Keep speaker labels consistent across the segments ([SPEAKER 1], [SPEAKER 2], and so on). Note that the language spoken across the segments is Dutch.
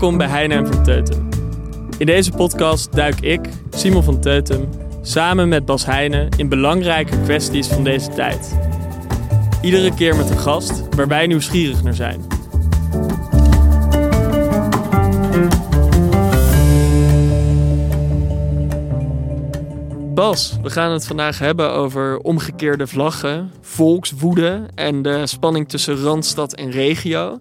[SPEAKER 1] Welkom bij Heine van Teutem. In deze podcast duik ik, Simon van Teutem, samen met Bas Heijnen in belangrijke kwesties van deze tijd. Iedere keer met een gast waar wij nieuwsgierig naar zijn. Bas, we gaan het vandaag hebben over omgekeerde vlaggen, volkswoede en de spanning tussen randstad en regio.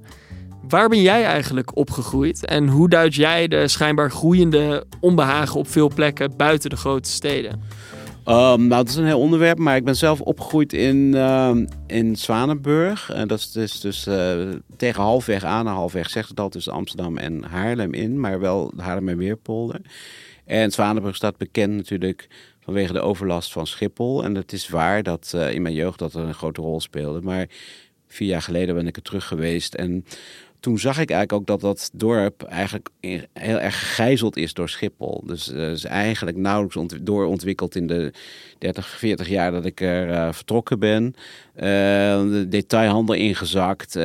[SPEAKER 1] Waar ben jij eigenlijk opgegroeid en hoe duid jij de schijnbaar groeiende onbehagen op veel plekken buiten de grote steden?
[SPEAKER 2] Um, nou, dat is een heel onderwerp, maar ik ben zelf opgegroeid in, uh, in Zwanenburg. Dat is dus, uh, tegen halfweg aan en halfweg zegt het al tussen Amsterdam en Haarlem in, maar wel Haarlem en Weerpolder. En Zwanenburg staat bekend natuurlijk vanwege de overlast van Schiphol. En het is waar dat uh, in mijn jeugd dat een grote rol speelde. Maar vier jaar geleden ben ik er terug geweest en toen zag ik eigenlijk ook dat dat dorp eigenlijk heel erg gegijzeld is door Schiphol. Dus uh, is eigenlijk nauwelijks ont doorontwikkeld in de 30, 40 jaar dat ik er uh, vertrokken ben. Uh, de detailhandel ingezakt.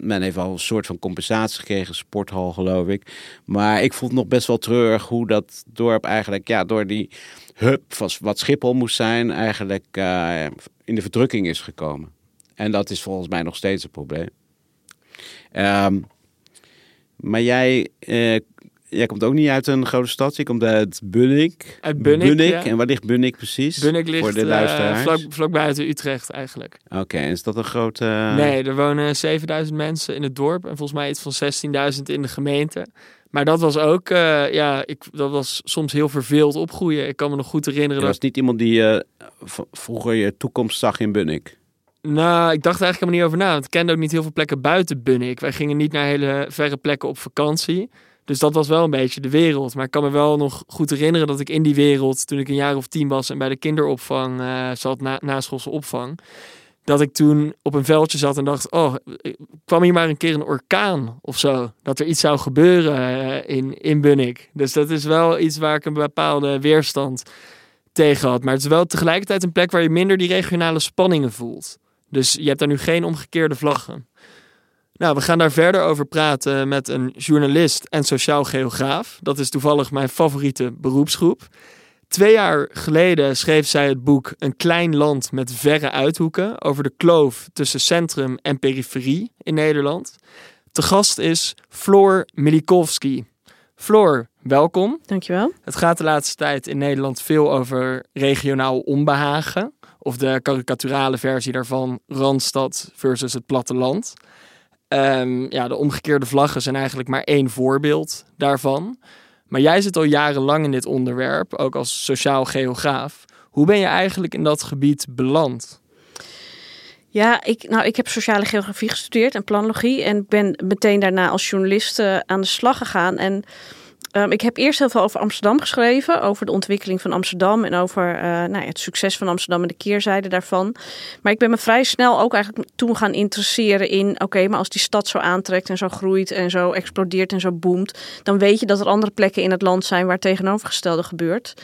[SPEAKER 2] men heeft al een soort van compensatie gekregen, sporthal geloof ik. Maar ik vond nog best wel terug hoe dat dorp eigenlijk ja, door die hub van wat Schiphol moest zijn, eigenlijk in de verdrukking is gekomen. En dat is volgens mij nog steeds een probleem. Um, maar jij, uh, jij komt ook niet uit een grote stad. Je komt uit Bunnik.
[SPEAKER 1] Uit Bunnik, Bunnik.
[SPEAKER 2] Ja. En waar ligt Bunnik precies?
[SPEAKER 1] Bunnik ligt
[SPEAKER 2] voor de luisteraars?
[SPEAKER 1] Uh, vlak, vlak buiten Utrecht eigenlijk.
[SPEAKER 2] Oké, okay, is dat een grote... Uh...
[SPEAKER 1] Nee, er wonen 7000 mensen in het dorp. En volgens mij iets van 16.000 in de gemeente. Maar dat was ook, uh, ja, ik, dat was soms heel verveeld opgroeien. Ik kan me nog goed herinneren.
[SPEAKER 2] Je was niet iemand die vroeger je toekomst zag in Bunnik?
[SPEAKER 1] Nou, ik dacht eigenlijk helemaal niet over na. Want ik kende ook niet heel veel plekken buiten Bunnik. Wij gingen niet naar hele verre plekken op vakantie. Dus dat was wel een beetje de wereld. Maar ik kan me wel nog goed herinneren dat ik in die wereld, toen ik een jaar of tien was en bij de kinderopvang uh, zat, na, naschoolse opvang, dat ik toen op een veldje zat en dacht, oh, kwam hier maar een keer een orkaan of zo. Dat er iets zou gebeuren uh, in, in Bunnik. Dus dat is wel iets waar ik een bepaalde weerstand tegen had. Maar het is wel tegelijkertijd een plek waar je minder die regionale spanningen voelt. Dus je hebt daar nu geen omgekeerde vlaggen. Nou, we gaan daar verder over praten met een journalist en sociaal geograaf. Dat is toevallig mijn favoriete beroepsgroep. Twee jaar geleden schreef zij het boek Een klein land met verre uithoeken over de kloof tussen centrum en periferie in Nederland. Te gast is Floor Milikowski. Floor, welkom.
[SPEAKER 3] Dankjewel.
[SPEAKER 1] Het gaat de laatste tijd in Nederland veel over regionaal onbehagen. Of de karikaturale versie daarvan, Randstad versus het platteland. Um, ja, de omgekeerde vlaggen zijn eigenlijk maar één voorbeeld daarvan. Maar jij zit al jarenlang in dit onderwerp, ook als sociaal geograaf. Hoe ben je eigenlijk in dat gebied beland?
[SPEAKER 3] Ja, ik, nou, ik heb sociale geografie gestudeerd en planologie. En ben meteen daarna als journalist aan de slag gegaan. En Um, ik heb eerst heel veel over Amsterdam geschreven, over de ontwikkeling van Amsterdam en over uh, nou ja, het succes van Amsterdam en de keerzijde daarvan. Maar ik ben me vrij snel ook eigenlijk toen gaan interesseren in, oké, okay, maar als die stad zo aantrekt en zo groeit en zo explodeert en zo boomt, dan weet je dat er andere plekken in het land zijn waar tegenovergestelde gebeurt.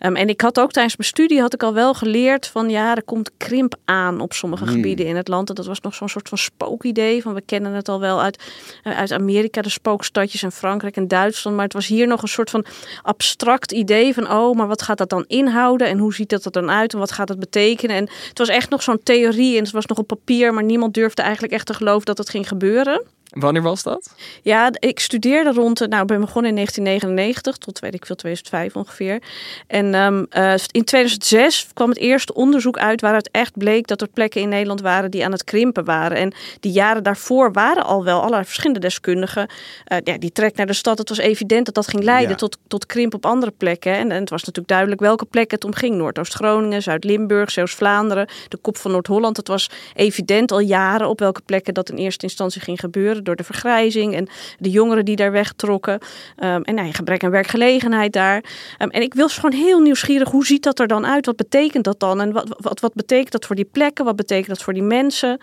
[SPEAKER 3] Um, en ik had ook tijdens mijn studie had ik al wel geleerd van, ja, er komt krimp aan op sommige hmm. gebieden in het land. En dat was nog zo'n soort van spookidee van, we kennen het al wel uit, uh, uit Amerika, de spookstadjes en Frankrijk en Duitsland, maar het was hier hier nog een soort van abstract idee van, oh, maar wat gaat dat dan inhouden en hoe ziet dat er dan uit en wat gaat dat betekenen? En het was echt nog zo'n theorie en het was nog op papier, maar niemand durfde eigenlijk echt te geloven dat het ging gebeuren.
[SPEAKER 1] Wanneer was dat?
[SPEAKER 3] Ja, ik studeerde rond, nou, ik ben begonnen in 1999 tot weet ik veel 2005 ongeveer. En um, uh, in 2006 kwam het eerste onderzoek uit waaruit echt bleek dat er plekken in Nederland waren die aan het krimpen waren. En die jaren daarvoor waren al wel allerlei verschillende deskundigen. Uh, ja, die trek naar de stad, het was evident dat dat ging leiden ja. tot, tot krimp op andere plekken. En, en, het was natuurlijk duidelijk welke plekken het om ging. Noordoost-Groningen, Zuid-Limburg, Zeeuws-Vlaanderen, de kop van Noord-Holland. Het was evident al jaren op welke plekken dat in eerste instantie ging gebeuren door de vergrijzing en de jongeren die daar wegtrokken. Um, en nou, gebrek aan werkgelegenheid daar. Um, en ik was gewoon heel nieuwsgierig, hoe ziet dat er dan uit? Wat betekent dat dan? En wat, wat, wat betekent dat voor die plekken? Wat betekent dat voor die mensen?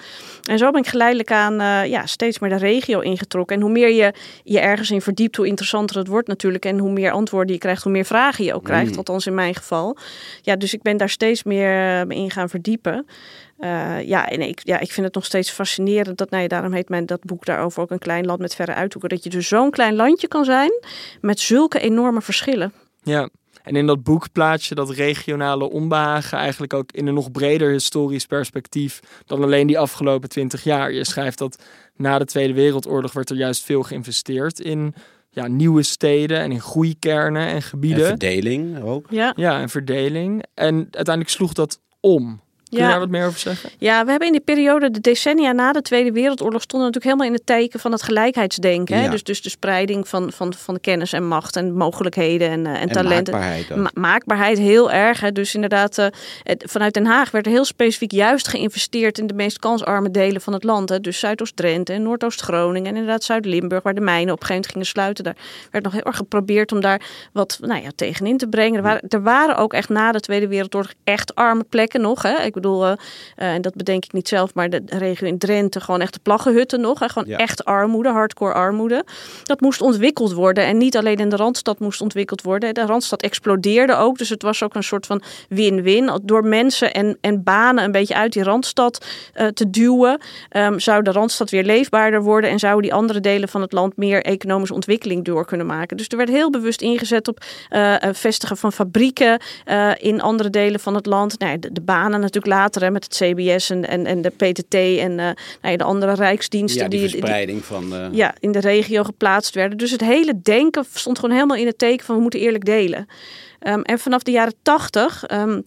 [SPEAKER 3] En zo ben ik geleidelijk aan uh, ja, steeds meer de regio ingetrokken. En hoe meer je je ergens in verdiept, hoe interessanter het wordt natuurlijk. En hoe meer antwoorden je krijgt, hoe meer vragen je ook krijgt. Mm. Althans in mijn geval. Ja, dus ik ben daar steeds meer uh, in gaan verdiepen. Uh, ja, en ik, ja, ik vind het nog steeds fascinerend dat, nou ja, daarom heet mijn dat boek daarover ook een klein land met verre uithoeken. Dat je dus zo'n klein landje kan zijn met zulke enorme verschillen.
[SPEAKER 1] Ja, en in dat boek plaats je dat regionale onbehagen eigenlijk ook in een nog breder historisch perspectief dan alleen die afgelopen twintig jaar. Je schrijft dat na de Tweede Wereldoorlog werd er juist veel geïnvesteerd in ja, nieuwe steden en in groeikernen en gebieden. En
[SPEAKER 2] verdeling ook.
[SPEAKER 3] Ja.
[SPEAKER 1] ja, en verdeling. En uiteindelijk sloeg dat om. Kun je
[SPEAKER 3] Ja.
[SPEAKER 1] daar wat meer over zeggen?
[SPEAKER 3] Ja, we hebben in die periode, de decennia na de Tweede Wereldoorlog, stonden natuurlijk helemaal in het teken van het gelijkheidsdenken. Hè?
[SPEAKER 2] Ja.
[SPEAKER 3] Dus, dus de spreiding van, van, van de kennis en macht en mogelijkheden en, eh, en,
[SPEAKER 2] En
[SPEAKER 3] talenten.
[SPEAKER 2] maakbaarheid ook.
[SPEAKER 3] Ma- maakbaarheid heel erg. Hè? Dus inderdaad, eh, het- vanuit Den Haag werd er heel specifiek juist geïnvesteerd in de meest kansarme delen van het land. Hè? Dus Zuidoost-Drenthe en Noordoost-Groningen en inderdaad Zuid-Limburg, waar de mijnen op een gegeven moment gingen sluiten. Daar werd nog heel erg geprobeerd om daar wat nou ja, tegenin te brengen. Er waren, er waren ook echt na de Tweede Wereldoorlog echt arme plekken nog. Hè? Ik bedoel, eh, eh, en dat bedenk ik niet zelf, maar de regio in Drenthe, gewoon echt de plaggenhutten nog. Hè? Gewoon
[SPEAKER 2] Ja.
[SPEAKER 3] echt armoede, hardcore armoede. Dat moest ontwikkeld worden. En niet alleen in de Randstad moest ontwikkeld worden. De Randstad explodeerde ook. Dus het was ook een soort van win-win. Door mensen en, en banen een beetje uit die Randstad eh, te duwen, ehm, zou de Randstad weer leefbaarder worden. En zouden die andere delen van het land meer economische ontwikkeling door kunnen maken. Dus er werd heel bewust ingezet op vestigen van fabrieken in andere delen van het land. Nou, de, de banen natuurlijk later hè, met het CBS en, en, en de PTT en eh, nou ja, de andere rijksdiensten.
[SPEAKER 2] Ja, die
[SPEAKER 3] die,
[SPEAKER 2] verspreiding van... eh,
[SPEAKER 3] ja, in de regio geplaatst werden. Dus het hele denken stond gewoon helemaal in het teken van we moeten eerlijk delen. Ehm, en vanaf de jaren tachtig um,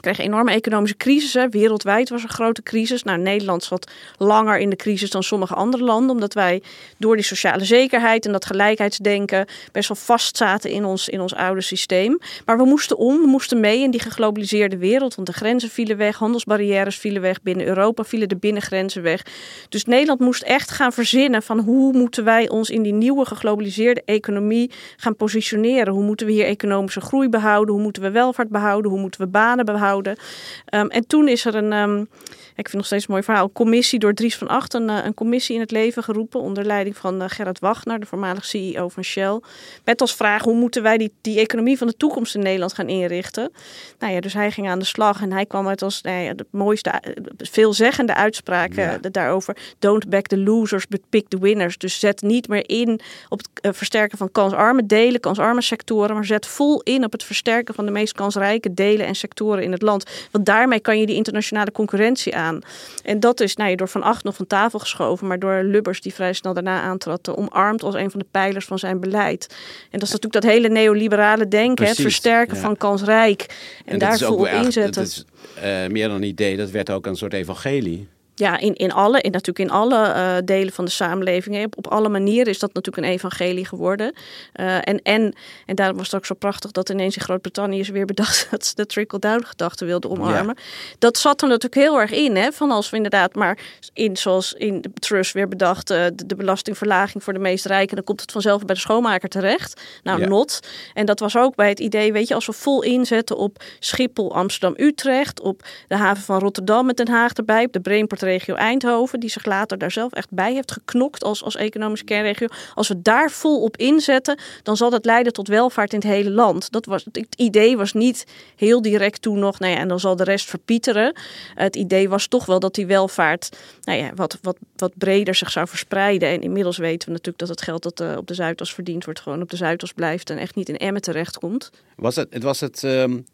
[SPEAKER 3] kregen enorme economische crisissen. Wereldwijd was een grote crisis. Nou, Nederland zat langer in de crisis dan sommige andere landen. Omdat wij door die sociale zekerheid en dat gelijkheidsdenken best wel vast zaten in ons, in ons oude systeem. Maar we moesten om, we moesten mee in die geglobaliseerde wereld. Want de grenzen vielen weg, handelsbarrières vielen weg. Binnen Europa vielen de binnengrenzen weg. Dus Nederland moest echt gaan verzinnen van hoe moeten wij ons in die nieuwe geglobaliseerde economie gaan positioneren. Hoe moeten we hier economische groei behouden? Hoe moeten we welvaart behouden? Hoe moeten we banen behouden? Um, en toen is er een, um, ik vind nog steeds een mooi verhaal, commissie door Dries van Acht, een, een commissie in het leven geroepen onder leiding van uh, Gerrit Wagner, de voormalig CEO van Shell. Met als vraag hoe moeten wij die, die economie van de toekomst in Nederland gaan inrichten? Nou ja, dus hij ging aan de slag en hij kwam uit als nou ja, de mooiste, eh, veelzeggende ja. uh, daarover. Don't back the losers, but pick the winners. Dus zet niet meer in op het versterken van kansarme delen, kansarme sectoren, maar zet vol in op het versterken van de meest kansrijke delen en sectoren in het land. Want daarmee kan je die internationale concurrentie aan. En dat is nou, door Van Acht nog van tafel geschoven, maar door Lubbers, die vrij snel daarna aantrad, omarmd als een van de pijlers van zijn beleid. En dat is natuurlijk dat hele neoliberale denken, Precies, het versterken ja. van kansrijk. En, en daar vol op inzetten.
[SPEAKER 2] Dat is uh, meer dan een idee, dat werd ook een soort evangelie.
[SPEAKER 3] Ja, in, in alle, in, natuurlijk in alle uh, delen van de samenleving. Op, op alle manieren is dat natuurlijk een evangelie geworden. Uh, en, en, en daarom was het ook zo prachtig dat ineens in Groot-Brittannië is weer bedacht dat ze de trickle-down gedachte wilden omarmen. Ja. Dat zat er natuurlijk heel erg in. Hè? Van als we inderdaad maar in, zoals in de trust weer bedacht, uh, de, de, belastingverlaging voor de meest rijken, dan komt het vanzelf bij de schoonmaker terecht. Nou, ja. not. En dat was ook bij het idee, weet je, als we vol inzetten op Schiphol, Amsterdam, Utrecht, op de haven van Rotterdam met Den Haag erbij, op de Brainport regio Eindhoven, die zich later daar zelf echt bij heeft geknokt als, als economische kernregio. Als we daar vol op inzetten, dan zal dat leiden tot welvaart in het hele land. Dat was, het idee was niet heel direct toen nog, nou ja, en dan zal de rest verpieteren. Het idee was toch wel dat die welvaart nou ja, wat, wat, wat breder zich zou verspreiden. En inmiddels weten we natuurlijk dat het geld dat uh, op de Zuidas verdiend wordt, gewoon op de Zuidas blijft en echt niet in Emmen terechtkomt.
[SPEAKER 2] Was het, het was het um,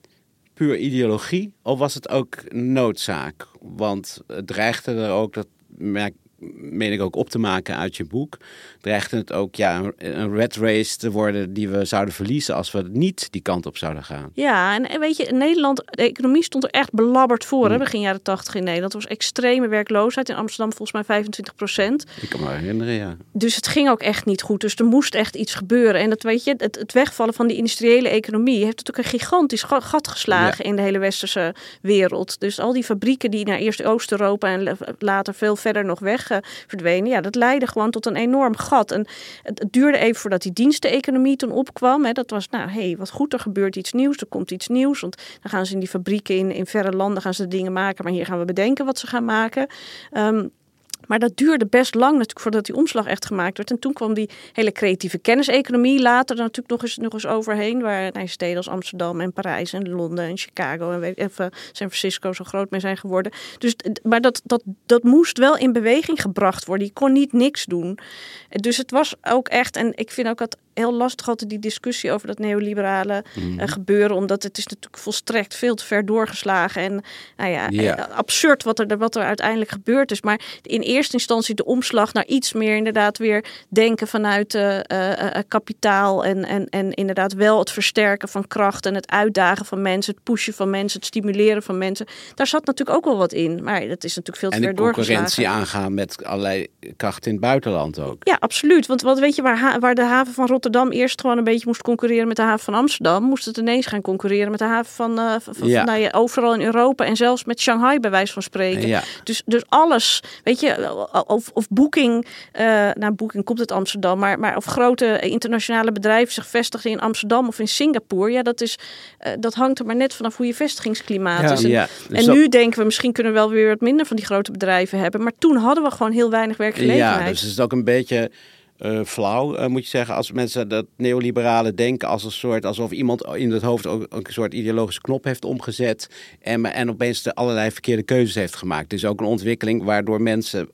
[SPEAKER 2] puur ideologie of was het ook noodzaak? Want het dreigde er ook, dat merk, meen ik ook op te maken uit je boek, dreigde het ook ja, een red race te worden die we zouden verliezen als we niet die kant op zouden gaan.
[SPEAKER 3] Ja, en weet je, in Nederland, de economie stond er echt belabberd voor, hè, mm. begin jaren tachtig in Nederland. Er was extreme werkloosheid, in Amsterdam volgens mij 25 procent.
[SPEAKER 2] Ik kan me herinneren, ja.
[SPEAKER 3] Dus het ging ook echt niet goed, dus er moest echt iets gebeuren. En dat weet je, het, het wegvallen van die industriële economie heeft natuurlijk een gigantisch gat geslagen in de hele westerse wereld. Dus al die fabrieken die naar eerst Oost-Europa en later veel verder nog weg verdwenen. Ja, dat leidde gewoon tot een enorm gat. En het, duurde even voordat die diensteconomie toen opkwam. Hè. Dat was, nou, hé, hey, wat goed, er gebeurt iets nieuws, er komt iets nieuws. Want dan gaan ze in die fabrieken in, in verre landen gaan ze dingen maken, maar hier gaan we bedenken wat ze gaan maken. Um, maar dat duurde best lang natuurlijk voordat die omslag echt gemaakt werd. En toen kwam die hele creatieve kenniseconomie later natuurlijk nog eens, nog eens overheen. Waar nou, steden als Amsterdam en Parijs en Londen en Chicago en weet, even San Francisco zo groot mee zijn geworden. Dus, maar dat, dat, dat moest wel in beweging gebracht worden. Je kon niet niks doen. Dus het was ook echt, en ik vind ook dat heel lastig altijd die discussie over dat neoliberale mm. gebeuren. Omdat het is natuurlijk volstrekt veel te ver doorgeslagen. En nou ja, eh, absurd wat er, wat er uiteindelijk gebeurd is. Maar in eerste instantie de omslag naar iets meer inderdaad weer denken vanuit uh, uh, kapitaal. En, en, en inderdaad wel het versterken van kracht en het uitdagen van mensen. Het pushen van mensen, het stimuleren van mensen. Daar zat natuurlijk ook wel wat in. Maar dat is natuurlijk veel te ver doorgeslagen.
[SPEAKER 2] En concurrentie aangaan met allerlei krachten in het buitenland ook.
[SPEAKER 3] Ja, absoluut. Want wat weet je waar, waar de haven van Rotterdam Rotterdam eerst gewoon een beetje moest concurreren met de haven van Amsterdam, moest het ineens gaan concurreren met de haven van, uh, van ja. nou ja, overal in Europa en zelfs met Shanghai bij wijze van spreken. Ja. Dus, dus alles, weet je, of, of Booking, uh, nou Booking komt uit Amsterdam, maar, maar of grote internationale bedrijven zich vestigen in Amsterdam of in Singapore, ja, dat, is, uh, dat hangt er maar net vanaf hoe je vestigingsklimaat is. En. Dus en nu denken we misschien kunnen we wel weer wat minder van die grote bedrijven hebben, maar toen hadden we gewoon heel weinig werkgelegenheid.
[SPEAKER 2] Ja, dus het is ook een beetje uh, flauw, uh, moet je zeggen. Als mensen dat neoliberale denken als een soort... alsof iemand in het hoofd ook een soort ideologische knop heeft omgezet... en, en opeens de allerlei verkeerde keuzes heeft gemaakt. Is ook een ontwikkeling waardoor mensen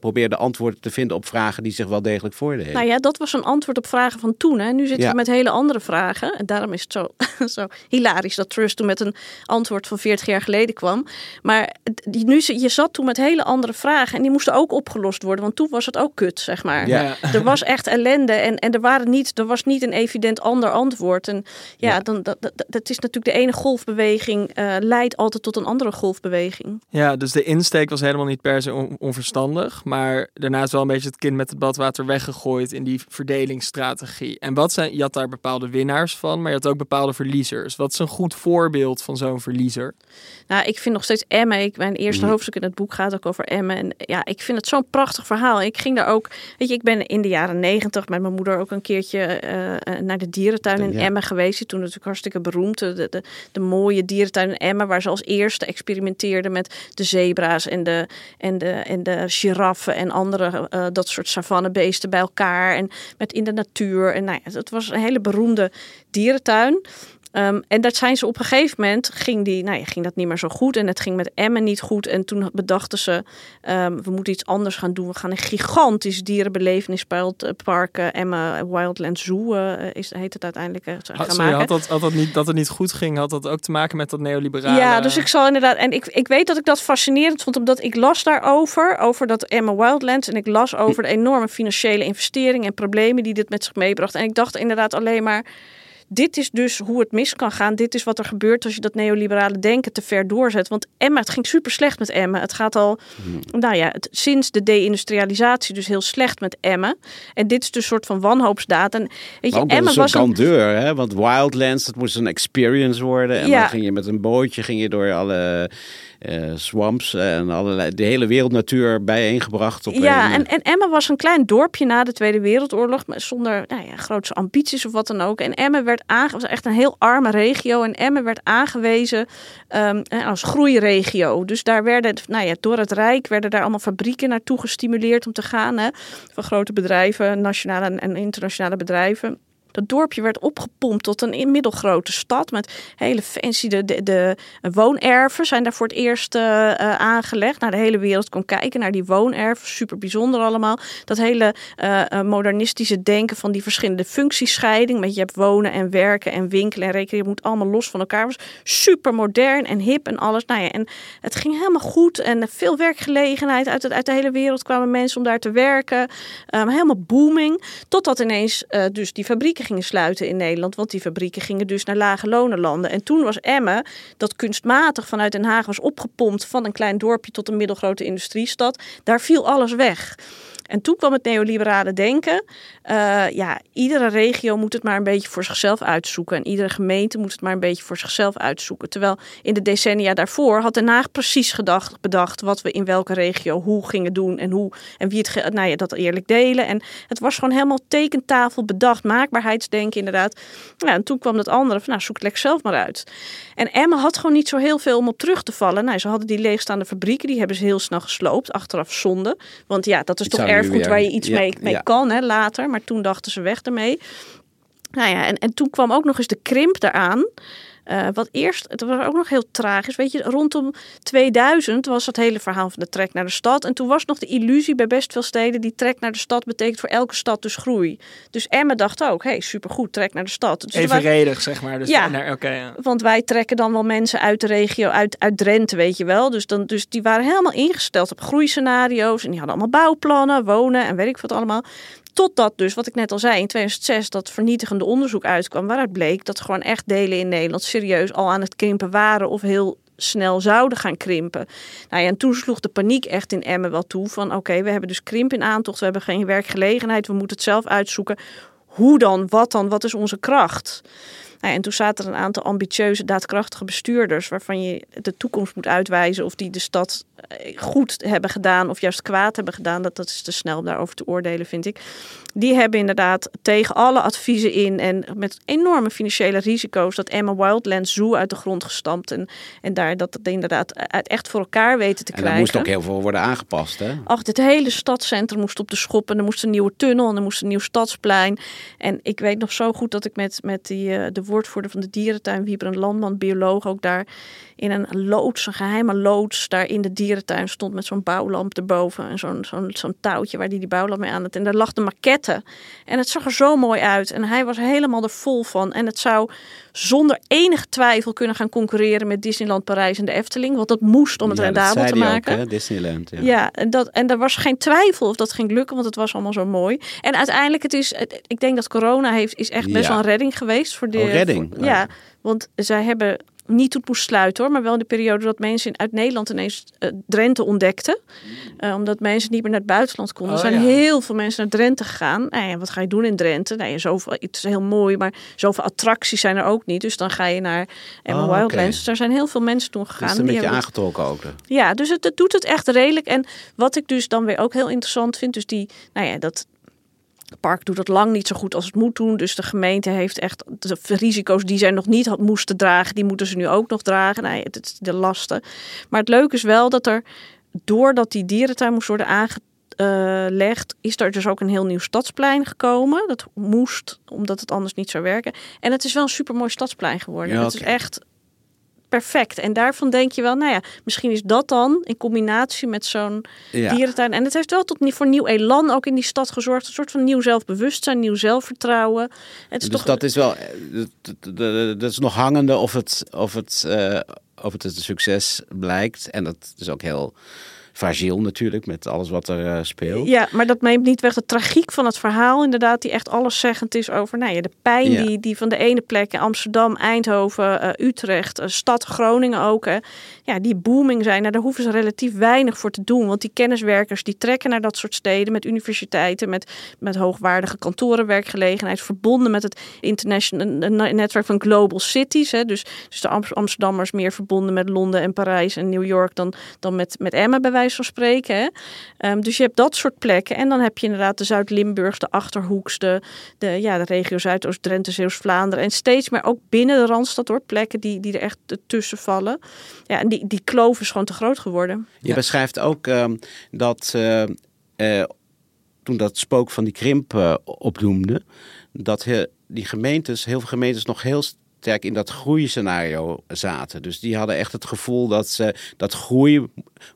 [SPEAKER 2] probeerde antwoorden te vinden op vragen die zich wel degelijk voordeden.
[SPEAKER 3] Nou ja, dat was een antwoord op vragen van toen. Hè. Nu zitten we met hele andere vragen. En daarom is het zo, zo hilarisch dat Trust toen met een antwoord van 40 jaar geleden kwam. Maar die, nu, je zat toen met hele andere vragen en die moesten ook opgelost worden. Want toen was het ook kut, zeg maar. Ja. Er was echt ellende en, en er, waren niet, er was niet een evident ander antwoord. En ja, Dan, dat, dat, dat, is natuurlijk de ene golfbeweging uh, leidt altijd tot een andere golfbeweging.
[SPEAKER 1] Ja, dus de insteek was helemaal niet per se onverstandig. Maar daarna is wel een beetje het kind met het badwater weggegooid in die verdelingsstrategie. En wat zijn, je had daar bepaalde winnaars van, maar je had ook bepaalde verliezers. Wat is een goed voorbeeld van zo'n verliezer?
[SPEAKER 3] Nou, ik vind nog steeds Emma. Ik, mijn eerste mm. hoofdstuk in het boek gaat ook over Emma. En ja, ik vind het zo'n prachtig verhaal. Ik ging daar ook, weet je, ik ben in de jaren negentig met mijn moeder ook een keertje uh, naar de dierentuin in ja. Emmen geweest. Toen natuurlijk hartstikke beroemd. De, de, de, mooie dierentuin in Emmen, waar ze als eerste experimenteerde met de zebra's en de, en de, en de giraffen en andere uh, dat soort savannebeesten bij elkaar. En met in de natuur. En nou ja, het was een hele beroemde dierentuin. Um, en dat zijn ze op een gegeven moment, ging, die, nou ja, ging dat niet meer zo goed. En het ging met Emmen niet goed. En toen bedachten ze, um, we moeten iets anders gaan doen. We gaan een gigantisch dierenbelevenispark, uh, Emma Wildland Zoo, uh, is, heet het uiteindelijk, uh, gaan
[SPEAKER 1] sorry,
[SPEAKER 3] maken.
[SPEAKER 1] Had dat, had dat, niet, dat het niet goed ging, had dat ook te maken met dat neoliberale...
[SPEAKER 3] Ja, dus ik zal inderdaad... En ik, ik weet dat ik dat fascinerend vond, omdat ik las daarover, over dat Emma Wildlands. En ik las over de enorme financiële investeringen en problemen die dit met zich meebracht. En ik dacht inderdaad alleen maar dit is dus hoe het mis kan gaan. Dit is wat er gebeurt als je dat neoliberale denken te ver doorzet. Want Emma, het ging super slecht met Emma. Het gaat al, hmm. nou ja, het, sinds de deindustrialisatie dus heel slecht met Emma. En dit is dus een soort van wanhoopsdaad. En weet je,
[SPEAKER 2] Emma was een deur, hè? Want Wildlands, dat moest een experience worden. En ja. dan ging je met een bootje, ging je door alle eh, swamps en allerlei, de hele wereldnatuur bijeengebracht. Op
[SPEAKER 3] Ja,
[SPEAKER 2] een,
[SPEAKER 3] en, en Emmen was een klein dorpje na de Tweede Wereldoorlog, maar zonder nou ja, grootse ambities of wat dan ook. En Emmen werd aange was echt een heel arme regio en Emmen werd aangewezen ehm, als groeiregio. Dus daar werden, nou ja, door het Rijk werden daar allemaal fabrieken naartoe gestimuleerd om te gaan. Hè, van grote bedrijven, nationale en internationale bedrijven. Dat dorpje werd opgepompt tot een middelgrote stad met hele fancy de, de, woonerven zijn daar voor het eerst uh, uh, aangelegd. Nou, de hele wereld kon kijken naar die woonerven, super bijzonder allemaal. Dat hele uh, modernistische denken van die verschillende functiescheiding, met je hebt wonen en werken en winkelen en rekenen, je moet allemaal los van elkaar. was super modern en hip en alles. Nou ja, en het ging helemaal goed en veel werkgelegenheid uit, het, uit de hele wereld kwamen mensen om daar te werken. Um, helemaal booming, totdat ineens dus die gingen sluiten in Nederland. Want die fabrieken gingen dus naar lage lonenlanden. En toen was Emmen, dat kunstmatig vanuit Den Haag was opgepompt van een klein dorpje tot een middelgrote industriestad. Daar viel alles weg. En toen kwam het neoliberale denken. Uh, ja, iedere regio moet het maar een beetje voor zichzelf uitzoeken. En iedere gemeente moet het maar een beetje voor zichzelf uitzoeken. Terwijl in de decennia daarvoor had Den Haag precies gedacht, bedacht wat we in welke regio hoe gingen doen. En, hoe, en wie het, nou ja, dat eerlijk delen. En het was gewoon helemaal tekentafel bedacht. Maakbaarheidsdenken inderdaad. Ja, en toen kwam dat andere van nou zoek het lekker zelf maar uit. En Emma had gewoon niet zo heel veel om op terug te vallen. Nou, ze hadden die leegstaande fabrieken. Die hebben ze heel snel gesloopt. Achteraf zonde. Want ja, dat is toch erfgoed waar je iets
[SPEAKER 2] Ja,
[SPEAKER 3] mee, mee
[SPEAKER 2] ja.
[SPEAKER 3] kan hè, later. Maar toen dachten ze weg ermee. Nou ja, en, en toen kwam ook nog eens de krimp eraan. Eh, wat eerst, het was ook nog heel tragisch. Weet je, rondom 2000 was het hele verhaal van de trek naar de stad. En toen was nog de illusie bij best veel steden: die trek naar de stad betekent voor elke stad dus groei. Dus Emmen dacht ook: hey, supergoed, trek naar de stad. Dus
[SPEAKER 1] Evenredig, zeg maar. Dus
[SPEAKER 3] Ja.
[SPEAKER 1] naar- Oké, ja.
[SPEAKER 3] want wij trekken dan wel mensen uit de regio, uit, uit Drenthe, weet je wel. Dus, dan, dus die waren helemaal ingesteld op groeiscenario's. En die hadden allemaal bouwplannen, wonen en weet ik wat allemaal. Totdat dus, wat ik net al zei, in 2006 dat vernietigende onderzoek uitkwam. Waaruit bleek dat gewoon echt delen in Nederland serieus al aan het krimpen waren. Of heel snel zouden gaan krimpen. Nou ja, en toen sloeg de paniek echt in Emmen wel toe. Van oké, we hebben dus krimp in aantocht. We hebben geen werkgelegenheid. We moeten het zelf uitzoeken. Hoe dan? Wat dan? Wat is onze kracht? Nou, en toen zaten er een aantal ambitieuze, daadkrachtige bestuurders, waarvan je de toekomst moet uitwijzen of die de stad eh, goed hebben gedaan of juist kwaad hebben gedaan. Dat, dat is te snel om daarover te oordelen, vind ik. Die hebben inderdaad tegen alle adviezen in en met enorme financiële risico's dat Emma Wildlands Zoo uit de grond gestampt. En, en daar dat het inderdaad uit echt voor elkaar weten te
[SPEAKER 2] En er
[SPEAKER 3] krijgen.
[SPEAKER 2] moest ook heel veel worden aangepast, hè?
[SPEAKER 3] Ach, het hele stadscentrum moest op de schop. En er moest een nieuwe tunnel en er moest een nieuw stadsplein. En ik weet nog zo goed dat ik met, met die, eh, de woordvoerder van de dierentuin, Wieberen Landman, bioloog, ook daar in een loods, een geheime loods, daar in de dierentuin stond met zo'n bouwlamp erboven. En zo'n zo'n zo'n touwtje waar die die bouwlamp mee aan had. En daar lag de maquette. En het zag er zo mooi uit. En hij was helemaal er vol van. En het zou zonder enige twijfel kunnen gaan concurreren met Disneyland Parijs en de Efteling. Want dat moest om het
[SPEAKER 2] Ja,
[SPEAKER 3] rendabel te
[SPEAKER 2] ook,
[SPEAKER 3] maken.
[SPEAKER 2] hè, Disneyland. Ja.
[SPEAKER 3] Ja, en, dat, en er was geen twijfel of dat ging lukken, want het was allemaal zo mooi. En uiteindelijk, het is, ik denk dat corona heeft, is echt best
[SPEAKER 2] Ja.
[SPEAKER 3] wel een redding geweest. Voor de,
[SPEAKER 2] Oh, redding?
[SPEAKER 3] voor- ja, want zij hebben niet het moest sluiten hoor, maar wel in de periode dat mensen in- uit Nederland ineens eh, Drenthe ontdekten. Eh, omdat mensen niet meer naar het buitenland konden.
[SPEAKER 1] Oh,
[SPEAKER 3] er zijn
[SPEAKER 1] ja.
[SPEAKER 3] heel veel mensen naar Drenthe gegaan. Nou ja, wat ga je doen in Drenthe? Nou ja, zoveel, het is heel mooi, maar zoveel attracties zijn er ook niet. Dus dan ga je naar Emma
[SPEAKER 2] Oh.
[SPEAKER 3] Wildlands. Dus er zijn heel veel mensen toen gegaan.
[SPEAKER 2] Dat is een beetje aangetrokken ook.
[SPEAKER 3] ja, dus het, het doet het echt redelijk. En wat ik dus dan weer ook heel interessant vind, dus die, nou ja, dat park doet het lang niet zo goed als het moet doen. Dus de gemeente heeft echt de risico's die zij nog niet had moesten dragen, die moeten ze nu ook nog dragen. Het is de lasten. Maar het leuke is wel dat er, doordat die dierentuin moest worden aangelegd, is er dus ook een heel nieuw stadsplein gekomen. Dat moest, omdat het anders niet zou werken. En het is wel een supermooi stadsplein geworden.
[SPEAKER 2] Ja,
[SPEAKER 3] Het is echt perfect. En daarvan denk je wel, nou ja, misschien is dat dan in combinatie met zo'n
[SPEAKER 2] Ja.
[SPEAKER 3] dierentuin. En het heeft wel tot voor nieuw elan ook in die stad gezorgd. Een soort van nieuw zelfbewustzijn, nieuw zelfvertrouwen. Het is
[SPEAKER 2] Dus
[SPEAKER 3] toch
[SPEAKER 2] dat is wel, dat is nog hangende of het, of het, eh, of het een succes blijkt. En dat is ook heel fragiel natuurlijk, met alles wat er uh, speelt.
[SPEAKER 3] Ja, maar dat neemt niet weg de tragiek van het verhaal, inderdaad, die echt alleszeggend is over nou ja, de pijn die, die van de ene plek in Amsterdam, Eindhoven, uh, Utrecht, uh, stad Groningen ook, hè, ja, die booming zijn. Nou, daar hoeven ze relatief weinig voor te doen, want die kenniswerkers die trekken naar dat soort steden met universiteiten, met, met hoogwaardige kantorenwerkgelegenheid, verbonden met het international netwerk van global cities. Hè, dus, dus de Amsterdammers meer verbonden met Londen en Parijs en New York dan, dan met, met Emma, bij wijze van spreken. Hè. Um, dus je hebt dat soort plekken. En dan heb je inderdaad de Zuid-Limburgs, de Achterhoeks, de, de, ja, de regio Zuidoost-Drenthe, Zeeuws-Vlaanderen. En steeds meer ook binnen de Randstad hoor, plekken die, die er echt tussen vallen. Ja, en die, die kloof is gewoon te groot geworden.
[SPEAKER 2] Je ja. beschrijft ook um, dat uh, uh, toen dat spook van die krimp uh, opdoemde, dat he, die gemeentes, heel veel gemeentes nog heel sterk in dat groeiscenario zaten. Dus die hadden echt het gevoel dat, ze, dat groei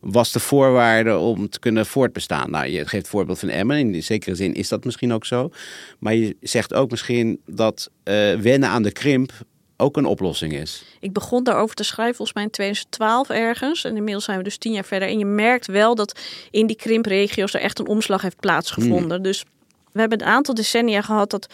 [SPEAKER 2] was de voorwaarde om te kunnen voortbestaan. Nou, je geeft het voorbeeld van Emmen. In zekere zin is dat misschien ook zo. Maar je zegt ook misschien dat uh, wennen aan de krimp ook een oplossing is.
[SPEAKER 3] Ik begon daarover te schrijven volgens mij in 2012 ergens. En inmiddels zijn we dus tien jaar verder. En je merkt wel dat in die krimpregio's er echt een omslag heeft plaatsgevonden. Hmm. Dus we hebben een aantal decennia gehad dat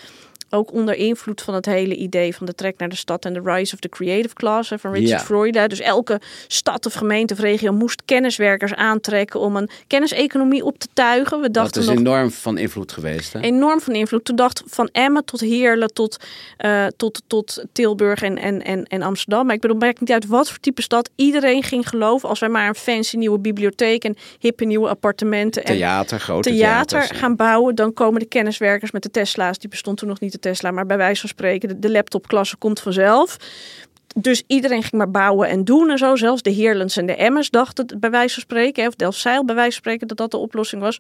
[SPEAKER 3] ook onder invloed van het hele idee van de trek naar de stad en de rise of the creative class van Richard. Freud. Dus elke stad of gemeente of regio moest kenniswerkers aantrekken om een kenniseconomie op te tuigen. We dachten
[SPEAKER 2] dat is
[SPEAKER 3] nog,
[SPEAKER 2] enorm van invloed geweest. Hè?
[SPEAKER 3] Enorm van invloed. Toen dacht van Emmen tot Heerlen tot, uh, tot, tot Tilburg en, en, en, en Amsterdam. Maar ik bedoel, maakt niet uit wat voor type stad. Iedereen ging geloven als wij maar een fancy nieuwe bibliotheek en hippe nieuwe appartementen en
[SPEAKER 2] theater, grote
[SPEAKER 3] theater
[SPEAKER 2] theaters,
[SPEAKER 3] gaan bouwen. Dan komen de kenniswerkers met de Tesla's. Die bestond toen nog niet Tesla, maar bij wijze van spreken, de, laptopklasse komt vanzelf. Dus iedereen ging maar bouwen en doen en zo. Zelfs de Heerlens en de Emmers dachten bij wijze van spreken, of Delfzijl bij wijze van spreken, dat dat de oplossing was.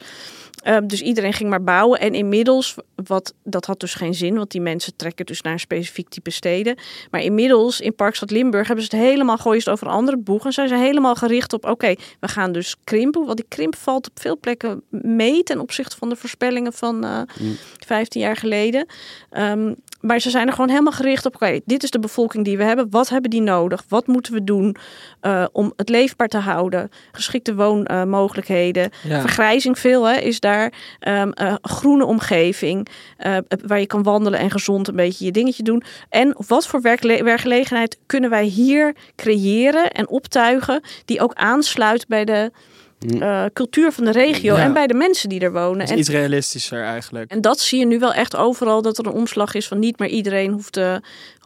[SPEAKER 3] Um, dus iedereen ging maar bouwen. En inmiddels, wat, dat had dus geen zin, want die mensen trekken dus naar een specifiek type steden. Maar inmiddels in Parkstad Limburg hebben ze het helemaal gooien over een andere boeg. En zijn ze helemaal gericht op, oké, okay, we gaan dus krimpen. Want die krimp valt op veel plekken mee ten opzichte van de voorspellingen van uh, mm. 15 jaar geleden. Um, maar ze zijn er gewoon helemaal gericht op, oké, okay, dit is de bevolking die we hebben. Wat hebben die nodig? Wat moeten we doen uh, om het leefbaar te houden? Geschikte woonmogelijkheden. Ja. Vergrijzing veel hè, is daar. Um, uh, groene omgeving, uh, waar je kan wandelen en gezond een beetje je dingetje doen. En wat voor werkgelegenheid kunnen wij hier creëren en optuigen... die ook aansluit bij de uh, cultuur van de regio ja. en bij de mensen die er wonen.
[SPEAKER 1] En iets realistischer eigenlijk.
[SPEAKER 3] En dat zie je nu wel echt overal, dat er een omslag is van niet meer iedereen hoeft, uh,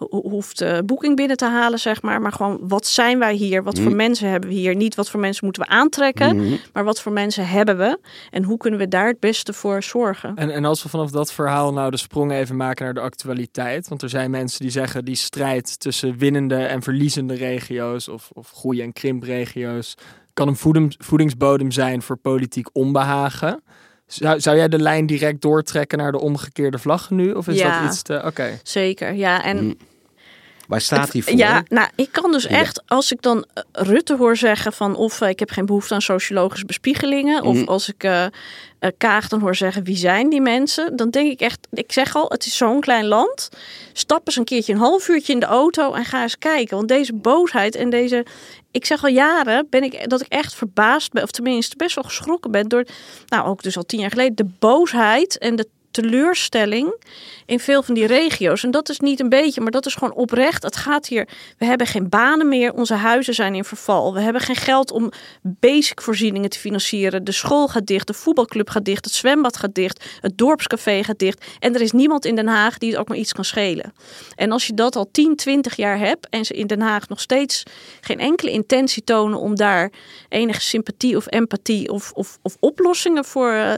[SPEAKER 3] hoeft uh, boeking binnen te halen, zeg maar. Maar gewoon, wat zijn wij hier? Wat mm. voor mensen hebben we hier? Niet wat voor mensen moeten we aantrekken, mm. maar wat voor mensen hebben we? En hoe kunnen we daar het beste voor zorgen?
[SPEAKER 1] En, en als we vanaf dat verhaal nou de sprong even maken naar de actualiteit. Want er zijn mensen die zeggen die strijd tussen winnende en verliezende regio's of, of groei- en krimpregio's kan een voeding, voedingsbodem zijn voor politiek onbehagen. Zou, zou jij de lijn direct doortrekken naar de omgekeerde vlag nu? Of is
[SPEAKER 3] ja,
[SPEAKER 1] dat iets te... Oké. Okay.
[SPEAKER 3] Zeker, ja. En...
[SPEAKER 2] Mm. Waar staat hij voor?
[SPEAKER 3] Ja, nou, ik kan dus echt, als ik dan Rutte hoor zeggen van of uh, ik heb geen behoefte aan sociologische bespiegelingen, of mm. als ik uh, uh, Kaag dan hoor zeggen wie zijn die mensen, dan denk ik echt, ik zeg al, het is zo'n klein land. Stap eens een keertje een half uurtje in de auto en ga eens kijken. Want deze boosheid en deze ik zeg al jaren ben ik dat ik echt verbaasd ben, of tenminste best wel geschrokken ben door, nou ook dus al tien jaar geleden, de boosheid en de teleurstelling in veel van die regio's. En dat is niet een beetje, maar dat is gewoon oprecht. Het gaat hier, we hebben geen banen meer, onze huizen zijn in verval. We hebben geen geld om basic voorzieningen te financieren. De school gaat dicht, de voetbalclub gaat dicht, het zwembad gaat dicht, het dorpscafé gaat dicht. En er is niemand in Den Haag die het ook maar iets kan schelen. En als je dat al 10, 20 jaar hebt en ze in Den Haag nog steeds geen enkele intentie tonen om daar enige sympathie of empathie of, of, of oplossingen voor uh,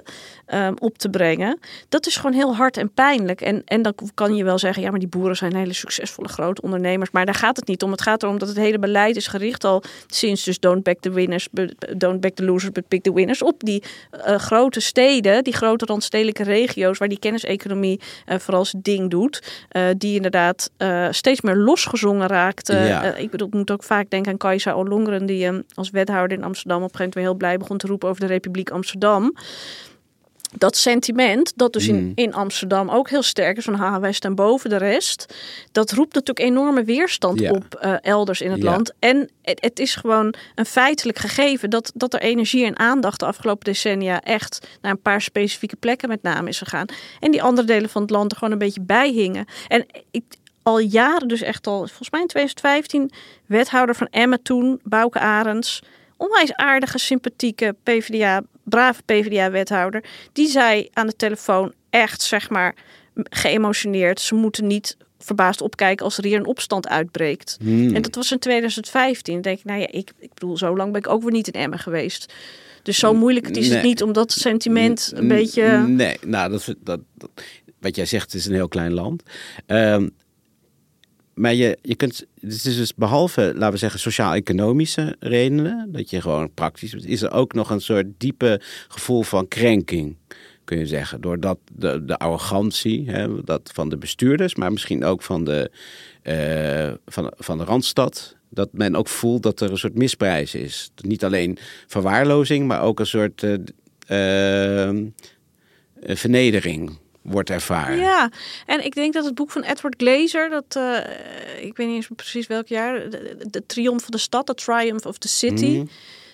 [SPEAKER 3] um, op te brengen, dat is gewoon heel hard en pijnlijk. En, en dan kan je wel zeggen, ja, maar die boeren zijn hele succesvolle grote ondernemers. Maar daar gaat het niet om. Het gaat erom dat het hele beleid is gericht al sinds dus don't back the winners, don't back the losers, but pick the winners. Op die uh, grote steden, die grote randstedelijke regio's, waar die kenniseconomie uh, vooral zijn ding doet. Uh, die inderdaad steeds meer losgezongen raakt.
[SPEAKER 2] Ja.
[SPEAKER 3] ik bedoel, ik moet ook vaak denken aan Kajsa Olongeren, die als wethouder in Amsterdam op een gegeven moment heel blij begon te roepen over de Republiek Amsterdam. Dat sentiment, dat dus in,
[SPEAKER 2] Mm.
[SPEAKER 3] in Amsterdam ook heel sterk is, van haha, wij staan boven de rest. Dat roept natuurlijk enorme weerstand
[SPEAKER 2] Ja.
[SPEAKER 3] op eh, elders in het
[SPEAKER 2] Ja.
[SPEAKER 3] land. En het, het is gewoon een feitelijk gegeven dat, dat er energie en aandacht de afgelopen decennia echt naar een paar specifieke plekken met name is gegaan. En die andere delen van het land er gewoon een beetje bij hingen. En ik, al jaren, dus echt al, volgens mij in 2015, wethouder van Emmen toen, Bouke Arends. Onwijs aardige, sympathieke PvdA, brave PvdA-wethouder. Die zei aan de telefoon echt, zeg maar, geëmotioneerd. Ze moeten niet verbaasd opkijken als er hier een opstand uitbreekt.
[SPEAKER 2] Hmm.
[SPEAKER 3] En dat was in 2015. Dan denk ik, nou ja, ik, ik bedoel, zo lang ben ik ook weer niet in Emmen geweest. Dus zo moeilijk is het niet om dat sentiment een beetje...
[SPEAKER 2] Nee, nou, dat, dat, dat- wat jij zegt, het is een heel klein land. Ehm, maar je, je kunt, het is dus behalve, laten we zeggen, sociaal-economische redenen, dat je gewoon praktisch is er ook nog een soort diepe gevoel van krenking, kun je zeggen. Doordat de, de arrogantie hè, dat van de bestuurders, maar misschien ook van de, eh, van, van de Randstad, dat men ook voelt dat er een soort misprijs is. Niet alleen verwaarlozing, maar ook een soort eh, eh, vernedering wordt ervaren.
[SPEAKER 3] Ja, en ik denk dat het boek van Edward Glazer, dat eh, ik weet niet eens precies welk jaar, de, de Triomf van de Stad, The Triumph of the City.
[SPEAKER 2] Mhm.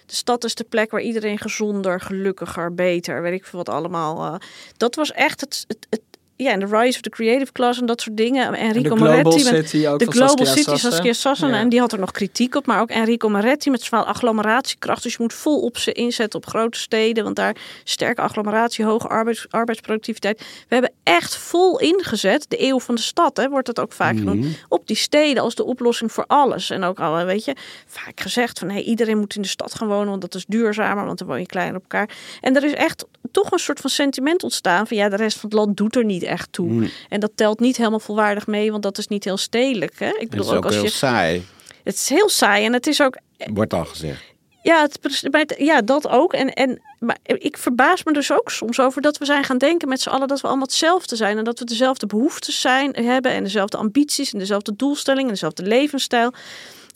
[SPEAKER 3] De stad is de plek waar iedereen gezonder, gelukkiger, beter, weet ik veel wat allemaal. eh, dat was echt het, het, het ja, en de Rise of the Creative Class en dat soort dingen.
[SPEAKER 1] En
[SPEAKER 3] Enrico
[SPEAKER 1] de Global
[SPEAKER 3] Moretti met
[SPEAKER 1] City ook
[SPEAKER 3] de Global
[SPEAKER 1] Saskia
[SPEAKER 3] City,
[SPEAKER 1] Sassen.
[SPEAKER 3] Saskia Sassen.
[SPEAKER 1] Ja.
[SPEAKER 3] En die had er nog kritiek op. Maar ook Enrico Moretti met zwaar agglomeratiekracht. Dus je moet vol op ze inzetten op grote steden. Want daar sterke agglomeratie, hoge arbeids, arbeidsproductiviteit. We hebben echt vol ingezet. De eeuw van de stad, hè, wordt het ook vaak genoemd. Op die steden als de oplossing voor alles. En ook al, weet je, vaak gezegd van... Hey, iedereen moet in de stad gaan wonen, want dat is duurzamer. Want dan woon je kleiner op elkaar. En er is echt toch een soort van sentiment ontstaan. Van ja, de rest van het land doet er niet echt toe. En dat telt niet helemaal volwaardig mee, want dat is niet heel stedelijk. Hè? Ik
[SPEAKER 2] Het
[SPEAKER 3] bedoel
[SPEAKER 2] is
[SPEAKER 3] ook
[SPEAKER 2] ook
[SPEAKER 3] als
[SPEAKER 2] heel
[SPEAKER 3] je.
[SPEAKER 2] saai,
[SPEAKER 3] Het is heel saai en het is ook.
[SPEAKER 2] wordt al gezegd.
[SPEAKER 3] Ja, het, maar het- ja dat ook. En, en, maar ik verbaas me dus ook soms over dat we zijn gaan denken met z'n allen dat we allemaal hetzelfde zijn. En dat we dezelfde behoeftes zijn, hebben en dezelfde ambities en dezelfde doelstellingen en dezelfde levensstijl.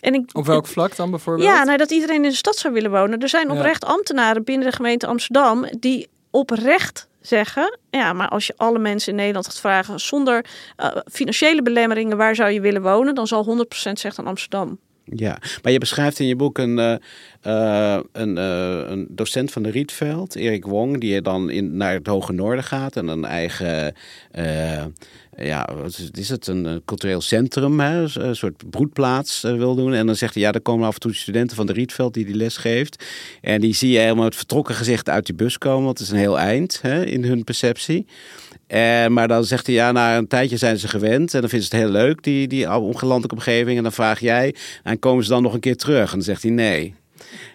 [SPEAKER 3] En ik,
[SPEAKER 1] Op welk vlak dan bijvoorbeeld?
[SPEAKER 3] ja, nou, dat iedereen in de stad zou willen wonen. Er zijn oprecht ambtenaren binnen de gemeente Amsterdam die oprecht zeggen: ja, maar als je alle mensen in Nederland gaat vragen zonder eh, financiële belemmeringen waar zou je willen wonen, dan zal 100% zeggen Amsterdam.
[SPEAKER 2] Ja, maar je beschrijft in je boek een, eh, een, eh, een docent van de Rietveld, Erik Wong, die dan in, naar het Hoge Noorden gaat en een eigen, eh, ja, wat is, het, een cultureel centrum, een soort broedplaats wil doen. En dan zegt hij, ja, er komen af en toe studenten van de Rietveld die die les geeft. En die zie je helemaal met vertrokken gezicht uit die bus komen, want het is een heel eind hè, in hun perceptie. Eh, maar dan zegt hij, ja, na een tijdje zijn ze gewend. En dan vinden ze het heel leuk, die, die ongelandelijke omgeving. En dan vraag jij, en komen ze dan nog een keer terug? En dan zegt hij nee.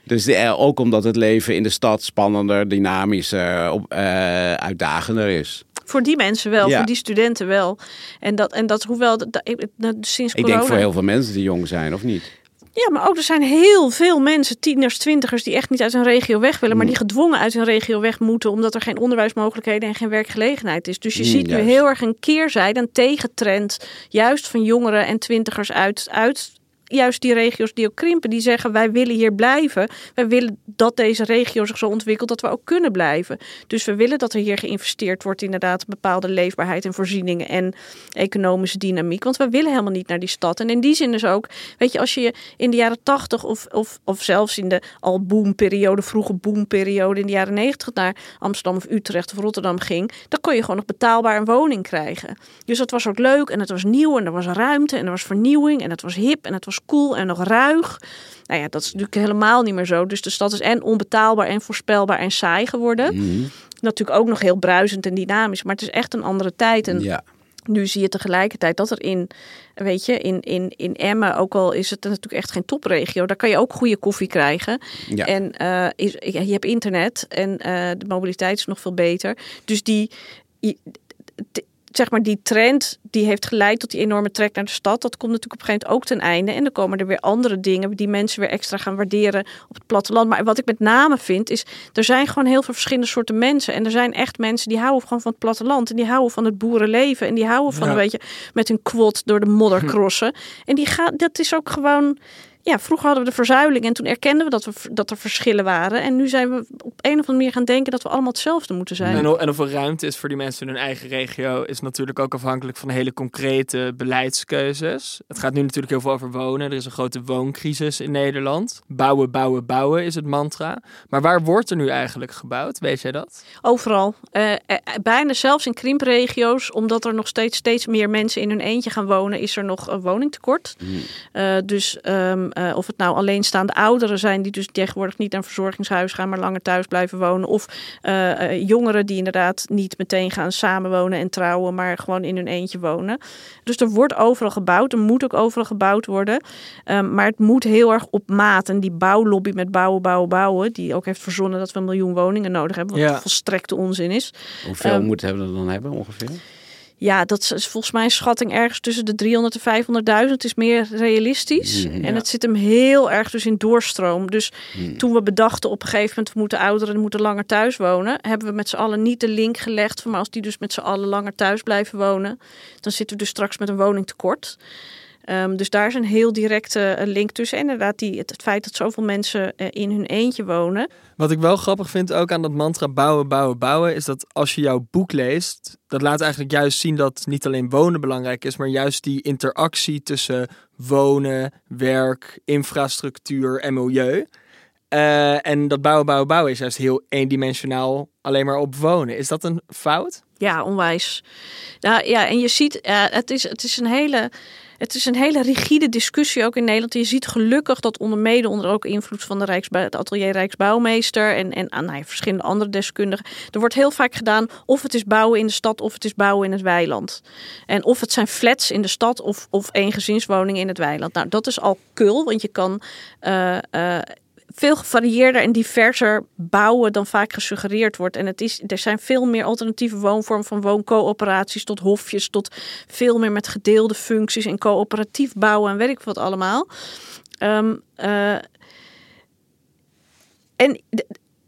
[SPEAKER 2] Dus de- eh, ook omdat het leven in de stad spannender, dynamischer, op, eh, uitdagender is.
[SPEAKER 3] Voor die mensen wel,
[SPEAKER 2] Ja.
[SPEAKER 3] voor die studenten wel. En dat, en dat hoewel dat, dat- ik- dat- sinds
[SPEAKER 2] Ik
[SPEAKER 3] corona.
[SPEAKER 2] denk voor heel veel mensen die jong zijn, of niet?
[SPEAKER 3] Ja, maar ook er zijn heel veel mensen, tieners, twintigers, die echt niet uit hun regio weg willen, maar die gedwongen uit hun regio weg moeten, omdat er geen onderwijsmogelijkheden en geen werkgelegenheid is. Dus je
[SPEAKER 2] Mm,
[SPEAKER 3] ziet nu heel erg een keerzijde, een tegentrend, juist van jongeren en twintigers uit, uit juist die regio's die ook krimpen, die zeggen wij willen hier blijven. Wij willen dat deze regio zich zo ontwikkelt dat we ook kunnen blijven. Dus we willen dat er hier geïnvesteerd wordt inderdaad in bepaalde leefbaarheid en voorzieningen en economische dynamiek. Want we willen helemaal niet naar die stad. En in die zin dus ook, weet je, als je in de jaren tachtig of, of, of zelfs in de al boomperiode, vroege boomperiode in de jaren negentig naar Amsterdam of Utrecht of Rotterdam ging, dan kon je gewoon nog betaalbaar een woning krijgen. Dus dat was ook leuk en het was nieuw en er was ruimte en er was vernieuwing en het was hip en het was cool en nog ruig. Nou ja, dat is natuurlijk helemaal niet meer zo. Dus de stad is en onbetaalbaar en voorspelbaar en saai geworden. Natuurlijk ook nog heel bruisend en dynamisch, maar het is echt een andere tijd. En
[SPEAKER 2] Ja.
[SPEAKER 3] nu zie je tegelijkertijd dat er in, weet je, in, in, in Emmen, ook al is het natuurlijk echt geen topregio, daar kan je ook goede koffie krijgen.
[SPEAKER 2] Ja.
[SPEAKER 3] En eh, is, je hebt internet en eh, de mobiliteit is nog veel beter. Dus die, je- zeg maar, die trend die heeft geleid tot die enorme trek naar de stad. Dat komt natuurlijk op een gegeven moment ook ten einde. En dan komen er weer andere dingen die mensen weer extra gaan waarderen op het platteland. Maar wat ik met name vind is, er zijn gewoon heel veel verschillende soorten mensen. En er zijn echt mensen die houden gewoon van het platteland. En die houden van het boerenleven. En die houden van
[SPEAKER 1] Ja.
[SPEAKER 3] een beetje met hun quad door de modder crossen. En die gaan, dat is ook gewoon... ja, vroeger hadden we de verzuiling en toen erkenden we dat, we dat er verschillen waren. En nu zijn we op een of andere manier gaan denken dat we allemaal hetzelfde moeten zijn.
[SPEAKER 1] En, en of er ruimte is voor die mensen in hun eigen regio is natuurlijk ook afhankelijk van hele concrete beleidskeuzes. Het gaat nu natuurlijk heel veel over wonen. Er is een grote wooncrisis in Nederland. Bouwen, bouwen, bouwen is het mantra. Maar waar wordt er nu eigenlijk gebouwd? Weet jij dat?
[SPEAKER 3] Overal. Uh, bijna zelfs in krimpregio's, omdat er nog steeds, steeds meer mensen in hun eentje gaan wonen, is er nog een woningtekort. Mm. Uh, dus um, uh, of het nou alleenstaande ouderen zijn die dus tegenwoordig niet naar een verzorgingshuis gaan, maar langer thuis blijven wonen. Of uh, jongeren die inderdaad niet meteen gaan samenwonen en trouwen, maar gewoon in hun eentje wonen. Dus er wordt overal gebouwd. Er moet ook overal gebouwd worden. Um, maar het moet heel erg op maat. En die bouwlobby met bouwen, bouwen, bouwen, die ook heeft verzonnen dat we een miljoen woningen nodig hebben, wat ja. volstrekte onzin is.
[SPEAKER 2] Hoeveel um, moeten we dan hebben ongeveer?
[SPEAKER 3] Ja, dat is volgens mij een schatting ergens tussen de 300 en 500.000. Het is meer realistisch. Mm, en het zit hem heel erg dus in doorstroom. Dus mm. toen we bedachten op een gegeven moment... we moeten ouderen moeten langer thuis wonen... hebben we met z'n allen niet de link gelegd... van maar als die dus met z'n allen langer thuis blijven wonen... dan zitten we dus straks met een woningtekort. Um, dus daar is een heel directe link tussen. Inderdaad, die, het, het feit dat zoveel mensen uh, in hun eentje wonen.
[SPEAKER 1] Wat ik wel grappig vind ook aan dat mantra bouwen, bouwen, bouwen, is dat als je jouw boek leest, dat laat eigenlijk juist zien dat niet alleen wonen belangrijk is, maar juist die interactie tussen wonen, werk, infrastructuur en milieu. Uh, en dat bouwen, bouwen, bouwen is juist heel eendimensionaal alleen maar op wonen. Is dat een fout?
[SPEAKER 3] Ja, onwijs. Nou ja, en je ziet, uh, het, is, het is een hele het is een hele rigide discussie ook in Nederland. Je ziet gelukkig dat onder mede onder ook invloed van de Rijksbouw, het atelier Rijksbouwmeester en, en aan nou verschillende andere deskundigen. Er wordt heel vaak gedaan of het is bouwen in de stad of het is bouwen in het weiland. En of het zijn flats in de stad of, of eengezinswoningen in het weiland. Nou, dat is al kul, want je kan uh, uh, veel gevarieerder en diverser bouwen dan vaak gesuggereerd wordt. En het is, er zijn veel meer alternatieve woonvormen, van wooncoöperaties tot hofjes, tot veel meer met gedeelde functies en coöperatief bouwen en weet ik wat allemaal. Um, uh, en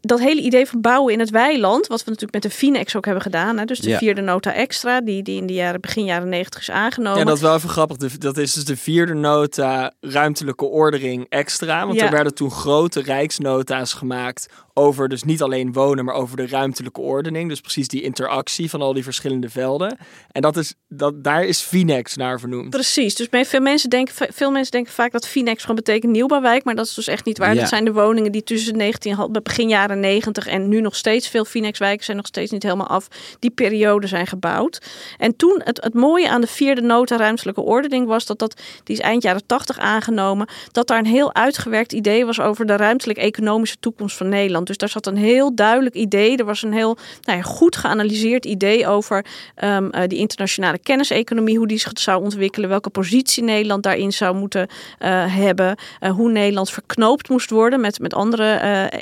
[SPEAKER 3] dat hele idee van bouwen in het weiland, wat we natuurlijk met de Finex ook hebben gedaan, hè, dus de vierde nota extra, die, die in de jaren, begin jaren negentig is aangenomen.
[SPEAKER 1] Ja, dat is wel even grappig. Dat is dus de vierde nota ruimtelijke ordening extra. Want er werden toen grote rijksnota's gemaakt over dus niet alleen wonen, maar over de ruimtelijke ordening. Dus precies die interactie van al die verschillende velden. En dat is, dat, daar is Finex naar vernoemd.
[SPEAKER 3] Precies. Dus veel mensen, denken, veel mensen denken vaak dat Finex gewoon betekent nieuwbouwwijk. Maar dat is dus echt niet waar. Dat zijn de woningen die tussen 19, begin jaren 90 en nu nog steeds veel Finex-wijken zijn nog steeds niet helemaal af. Die periode zijn gebouwd. En toen, het, het mooie aan de vierde nota ruimtelijke ordening was dat dat, die is eind jaren 80 aangenomen, dat daar een heel uitgewerkt idee was over de ruimtelijk-economische toekomst van Nederland. Dus daar zat een heel duidelijk idee. Er was een heel nou ja, goed geanalyseerd idee over um, die internationale kenniseconomie, hoe die zich zou ontwikkelen, welke positie Nederland daarin zou moeten uh, hebben, uh, hoe Nederland verknoopt moest worden met, met andere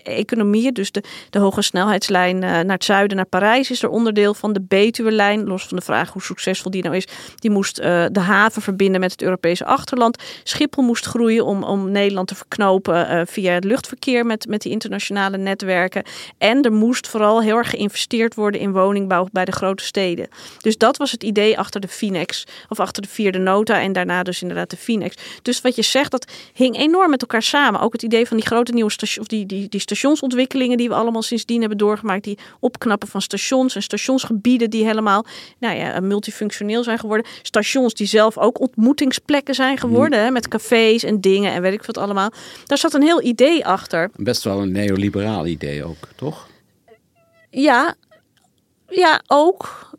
[SPEAKER 3] economieën. Dus de, de hoge snelheidslijn naar het zuiden, naar Parijs, is er onderdeel van de Betuwe-lijn. Los van de vraag hoe succesvol die nou is. Die moest de haven verbinden met het Europese achterland. Schiphol moest groeien om, om Nederland te verknopen via het luchtverkeer met, met die internationale net netwerken. En er moest vooral heel erg geïnvesteerd worden in woningbouw bij de grote steden. Dus dat was het idee achter de Finex. Of achter de vierde nota en daarna dus inderdaad de Finex. Dus wat je zegt, dat hing enorm met elkaar samen. Ook het idee van die grote nieuwe stations, of die, die, die stationsontwikkelingen die we allemaal sindsdien hebben doorgemaakt. Die opknappen van stations en stationsgebieden die helemaal nou ja, multifunctioneel zijn geworden. Stations die zelf ook ontmoetingsplekken zijn geworden. Hè, met cafés en dingen en weet ik wat allemaal. Daar zat een heel idee achter.
[SPEAKER 2] Best wel een neoliberaal idee ook, toch?
[SPEAKER 3] Ja, ja, ook.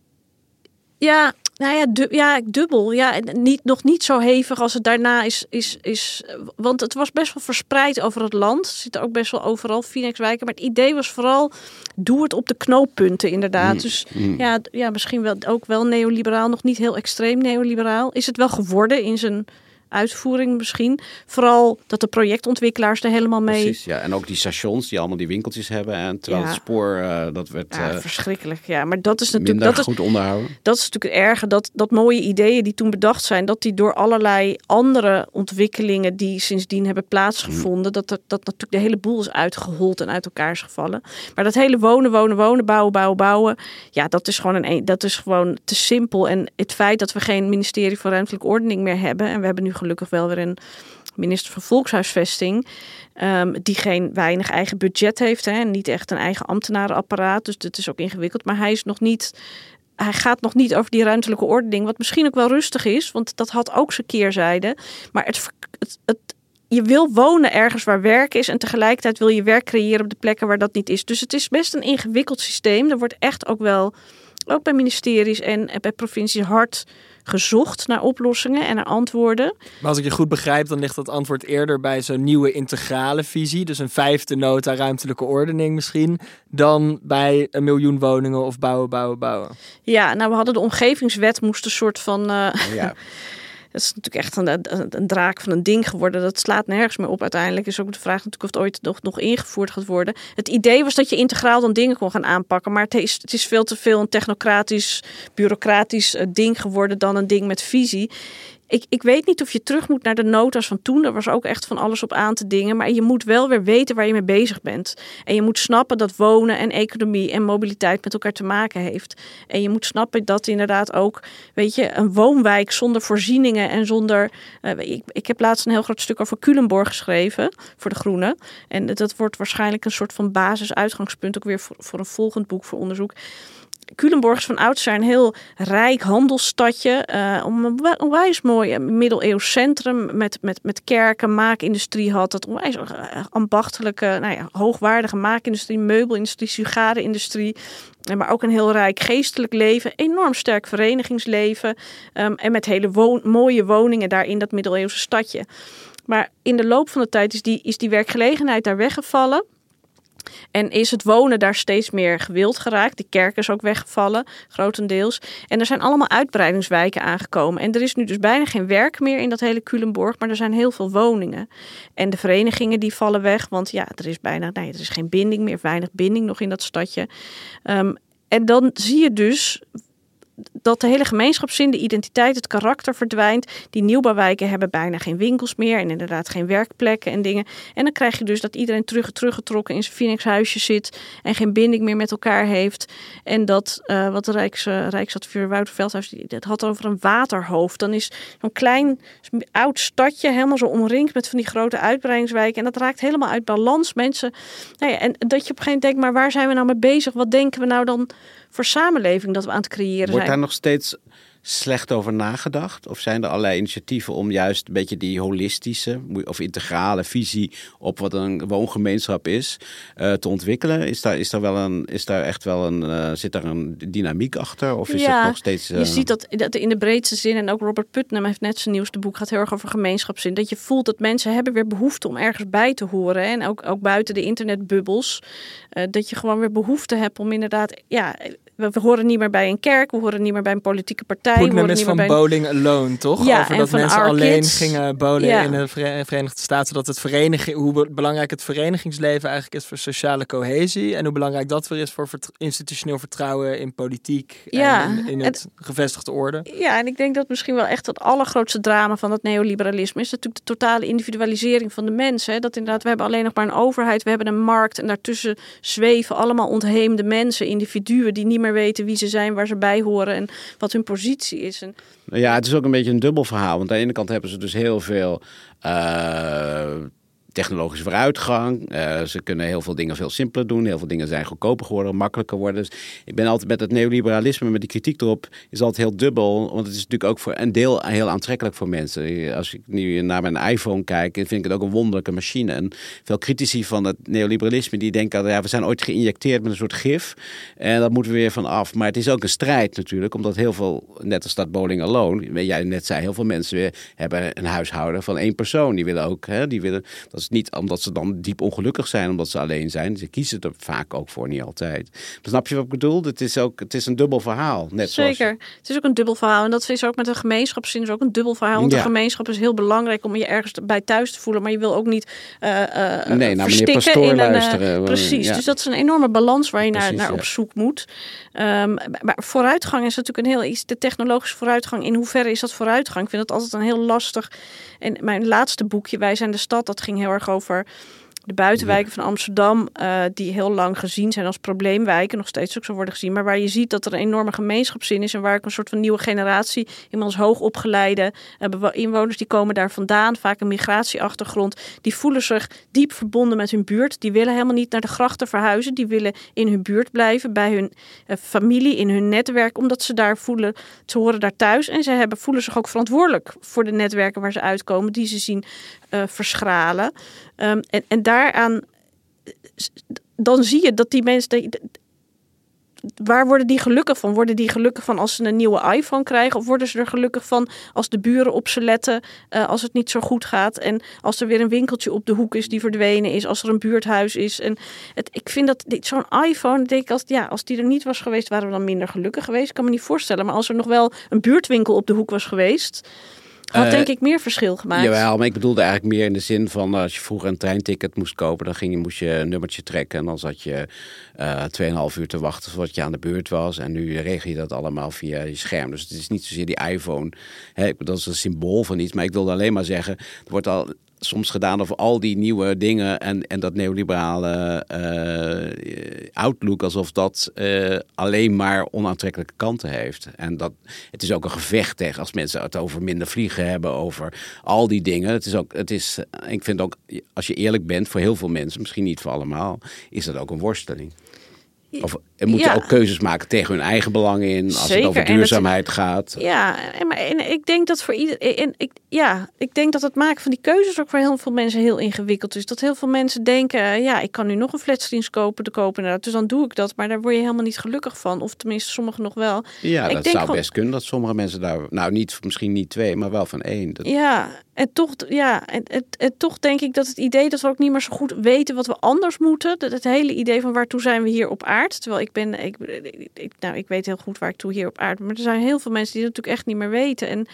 [SPEAKER 3] Ja, nou ja, du ja, dubbel. Ja, niet, nog niet zo hevig als het daarna is, is, is. Want het was best wel verspreid over het land. Het zit ook best wel overal Phoenixwijken. Maar het idee was vooral, doe het op de knooppunten inderdaad. Mm, dus mm. Ja, ja, misschien wel ook wel neoliberaal. Nog niet heel extreem neoliberaal. Is het wel geworden in zijn uitvoering misschien. Vooral dat de projectontwikkelaars er helemaal mee...
[SPEAKER 2] Precies, ja. En ook die stations die allemaal die winkeltjes hebben. En terwijl het spoor, uh, dat werd...
[SPEAKER 3] Ja, uh, verschrikkelijk. Ja, maar dat is natuurlijk... Dat
[SPEAKER 2] goed
[SPEAKER 3] is,
[SPEAKER 2] onderhouden.
[SPEAKER 3] Dat is natuurlijk het erge. Dat, dat mooie ideeën die toen bedacht zijn... dat die door allerlei andere ontwikkelingen... die sindsdien hebben plaatsgevonden... Dat, dat, dat natuurlijk de hele boel is uitgehold en uit elkaar is gevallen. Maar dat hele wonen, wonen, wonen, bouwen, bouwen, bouwen... Ja, dat is gewoon, een, dat is gewoon te simpel. En het feit dat we geen ministerie van Ruimtelijke Ordening meer hebben... en we hebben nu gelukkig wel weer een minister van Volkshuisvesting, ehm, die geen weinig eigen budget heeft hè, en niet echt een eigen ambtenarenapparaat. Dus dat is ook ingewikkeld. Maar hij is nog niet. Hij gaat nog niet over die ruimtelijke ordening, wat misschien ook wel rustig is, want dat had ook zijn keerzijde. Maar het, het, het je wil wonen ergens waar werk is en tegelijkertijd wil je werk creëren op de plekken waar dat niet is. Dus het is best een ingewikkeld systeem. Er wordt echt ook wel, ook bij ministeries en bij provincies hard gezocht naar oplossingen en naar antwoorden.
[SPEAKER 1] Maar als ik je goed begrijp, dan ligt dat antwoord eerder bij zo'n nieuwe integrale visie. Dus een vijfde nota ruimtelijke ordening misschien. Dan bij een miljoen woningen of bouwen, bouwen, bouwen.
[SPEAKER 3] Ja, nou we hadden de omgevingswet moest een soort van... Uh, ja. Dat is natuurlijk echt een, een, draak van een ding geworden. Dat slaat nergens meer op. Uiteindelijk is ook de vraag natuurlijk of het ooit nog, nog ingevoerd gaat worden. Het idee was dat je integraal dan dingen kon gaan aanpakken. Maar het is, het is veel te veel een technocratisch, bureaucratisch eh, ding geworden dan een ding met visie ik, ik weet niet of je terug moet naar de notas van toen. Daar was ook echt van alles op aan te dingen. Maar je moet wel weer weten waar je mee bezig bent. En je moet snappen dat wonen en economie en mobiliteit met elkaar te maken heeft. En je moet snappen dat inderdaad ook, weet je, een woonwijk zonder voorzieningen en zonder. Uh, ik, ik heb laatst een heel groot stuk over Culemborg geschreven voor de Groenen. En dat wordt waarschijnlijk een soort van basis-uitgangspunt ook weer voor, voor een volgend boek voor onderzoek. Culemborg is van oudsher een heel rijk handelsstadje. Uh, een onwijs mooi middeleeuws centrum met, met, met kerken, maakindustrie had. Het onwijs eh, ambachtelijke, nou ja, hoogwaardige maakindustrie, meubelindustrie, sigarenindustrie. Maar ook een heel rijk geestelijk leven, enorm sterk verenigingsleven. Um, en met hele mooie woningen daar in dat middeleeuwse stadje. Maar in de loop van de tijd is die, is die werkgelegenheid daar weggevallen. En is het wonen daar steeds meer gewild geraakt. Die kerk is ook weggevallen, grotendeels. En er zijn allemaal uitbreidingswijken aangekomen. En er is nu dus bijna geen werk meer in dat hele Culemborg, maar er zijn heel veel woningen. En de verenigingen die vallen weg, want ja, er is bijna, nee, er is geen binding meer, weinig binding nog in dat stadje. Ehm, en dan zie je dus dat de hele gemeenschapszin, de identiteit, het karakter verdwijnt. Die nieuwbouwwijken hebben bijna geen winkels meer en inderdaad geen werkplekken en dingen. En dan krijg je dus dat iedereen terug, teruggetrokken in zijn Phoenixhuisje zit en geen binding meer met elkaar heeft. En dat, uh, wat de Rijks, uh, Rijksadviseur Wouter Veldhuis het had over een waterhoofd. Dan is zo'n klein oud stadje helemaal zo omringd met van die grote uitbreidingswijken. En dat raakt helemaal uit balans. Mensen, nou ja, en dat je op een gegeven moment denkt, maar waar zijn we nou mee bezig? Wat denken we nou dan voor samenleving dat we aan het creëren
[SPEAKER 2] Wordt
[SPEAKER 3] zijn?
[SPEAKER 2] Wordt daar nog steeds slecht over nagedacht? Of zijn er allerlei initiatieven om juist een beetje die holistische of integrale visie op wat een woongemeenschap is uh, te ontwikkelen? Is daar, is daar wel een, is daar echt wel een, uh, zit daar een dynamiek achter? Of is
[SPEAKER 3] ja,
[SPEAKER 2] het nog steeds.
[SPEAKER 3] Uh... Je ziet dat, dat in de breedste zin, en ook Robert Putnam heeft net zijn nieuwste boek, gaat heel erg over gemeenschapszin. Dat je voelt dat mensen hebben weer behoefte om ergens bij te horen. Hè? En ook, ook buiten de internetbubbels. dat je gewoon weer behoefte hebt om inderdaad, ja, we, we, horen niet meer bij een kerk, we horen niet meer bij een politieke partij.
[SPEAKER 1] Putnam is van bowling alone, toch?
[SPEAKER 3] Ja,
[SPEAKER 1] Over
[SPEAKER 3] dat
[SPEAKER 1] mensen alleen
[SPEAKER 3] kids.
[SPEAKER 1] gingen bowlen in de Verenigde Staten. Dat het vereniging, hoe belangrijk het verenigingsleven eigenlijk is voor sociale cohesie. En hoe belangrijk dat weer is voor institutioneel vertrouwen in politiek
[SPEAKER 3] ja,
[SPEAKER 1] en in, in het gevestigde orde.
[SPEAKER 3] Ja, en ik denk dat misschien wel echt het allergrootste drama van het neoliberalisme is natuurlijk de totale individualisering van de mensen. Hè? Dat inderdaad, we hebben alleen nog maar een overheid, we hebben een markt en daartussen zweven allemaal ontheemde mensen, individuen die niet meer weten wie ze zijn, waar ze bij horen en wat hun positie is. En...
[SPEAKER 2] Ja, het is ook een beetje een dubbel verhaal. Want aan de ene kant hebben ze dus heel veel uh, technologische vooruitgang. Uh, ze kunnen heel veel dingen veel simpeler doen. Heel veel dingen zijn goedkoper geworden, makkelijker worden. Dus ik ben altijd met het neoliberalisme, met die kritiek erop, is altijd heel dubbel. Want het is natuurlijk ook voor een deel heel aantrekkelijk voor mensen. Als ik nu naar mijn iPhone kijk, vind ik het ook een wonderlijke machine. En veel critici van het neoliberalisme, die denken dat ja, we zijn ooit geïnjecteerd met een soort gif. En dat moeten we weer van af. Maar het is ook een strijd natuurlijk, omdat heel veel, net als dat Bowling Alone, jij net zei, heel veel mensen weer hebben een huishouden van één persoon. Die willen ook, hè, die willen, dat is niet omdat ze dan diep ongelukkig zijn, omdat ze alleen zijn. Ze kiezen er vaak ook voor, niet altijd. Maar snap je wat ik bedoel? Het is ook het is een dubbel verhaal. Net
[SPEAKER 3] Zeker.
[SPEAKER 2] Zoals...
[SPEAKER 3] Het is ook een dubbel verhaal. En dat is ook met een gemeenschapszin is ook een dubbel verhaal. Want
[SPEAKER 2] Ja.
[SPEAKER 3] de gemeenschap is heel belangrijk om je ergens bij thuis te voelen. Maar je wil ook niet eh eh,
[SPEAKER 2] Nee, naar meneer
[SPEAKER 3] verstikken
[SPEAKER 2] Pastoor
[SPEAKER 3] in een... eh,
[SPEAKER 2] luisteren.
[SPEAKER 3] precies.
[SPEAKER 2] Ja.
[SPEAKER 3] Dus dat is een enorme balans waar je naar,
[SPEAKER 2] Precies,
[SPEAKER 3] naar
[SPEAKER 2] ja.
[SPEAKER 3] op zoek moet. Ehm, maar vooruitgang is natuurlijk een heel... Is de technologische vooruitgang, in hoeverre is dat vooruitgang? Ik vind dat altijd een heel lastig... En mijn laatste boekje, Wij zijn de stad, dat ging heel erg over de buitenwijken van Amsterdam, uh, die heel lang gezien zijn als probleemwijken, nog steeds ook zo worden gezien, maar waar je ziet dat er een enorme gemeenschapszin is en waar ook een soort van nieuwe generatie, inmiddels hoogopgeleide uh, inwoners, die komen daar vandaan, vaak een migratieachtergrond, die voelen zich diep verbonden met hun buurt. Die willen helemaal niet naar de grachten verhuizen, die willen in hun buurt blijven, bij hun uh, familie, in hun netwerk, omdat ze daar voelen, ze horen daar thuis en ze hebben, voelen zich ook verantwoordelijk voor de netwerken waar ze uitkomen, die ze zien verschralen. Um, en, daaraan, dan zie je dat die mensen. Waar worden die gelukkig van? Worden die gelukkig van als ze een nieuwe iPhone krijgen? Of worden ze er gelukkig van als de buren op ze letten, uh, als het niet zo goed gaat? En als er weer een winkeltje op de hoek is die verdwenen is, als er een buurthuis is. En het, ik vind dat zo'n iPhone, denk ik, als, ja, als die er niet was geweest, waren we dan minder gelukkig geweest. Ik kan me niet voorstellen. Maar als er nog wel een buurtwinkel op de hoek was geweest had denk ik meer verschil gemaakt.
[SPEAKER 2] Jawel, maar ik bedoelde eigenlijk meer in de zin van als je vroeger een treinticket moest kopen, dan ging je, moest je een nummertje trekken en dan zat je uh, 2,5 uur te wachten voordat je aan de beurt was. En nu regel je dat allemaal via je scherm. Dus het is niet zozeer die iPhone. Hè, dat is een symbool van iets. Maar ik wilde alleen maar zeggen, er wordt al soms gedaan over al die nieuwe dingen en, en dat neoliberale uh, outlook alsof dat uh, alleen maar onaantrekkelijke kanten heeft. En dat het is ook een gevecht tegen als mensen het over minder vliegen hebben, over al die dingen. Het is ook, het is, ik vind ook, als je eerlijk bent voor heel veel mensen, misschien niet voor allemaal, is dat ook een worsteling. Of en moeten ja. ook keuzes maken tegen hun eigen belangen in als Zeker. het over duurzaamheid gaat.
[SPEAKER 3] Ja, maar en ik denk dat voor iedereen. En ik, ja, ik denk dat het maken van die keuzes ook voor heel veel mensen heel ingewikkeld is. Dat heel veel mensen denken: ja, ik kan nu nog een flatscreens kopen, te kopen. Dus dan doe ik dat. Maar daar word je helemaal niet gelukkig van. Of tenminste, sommigen nog wel.
[SPEAKER 2] Ja, dat zou best kunnen dat sommige mensen daar. Nou, niet, misschien niet twee, maar wel van één. Dat...
[SPEAKER 3] Ja, en toch, ja, en, en, en, toch denk ik dat het idee dat we ook niet meer zo goed weten wat we anders moeten. Dat het hele idee van waartoe zijn we hier op aard. Terwijl ik ben, ik, ik, nou, ik weet heel goed waar ik toe hier op aarde. Maar er zijn heel veel mensen die dat natuurlijk echt niet meer weten. En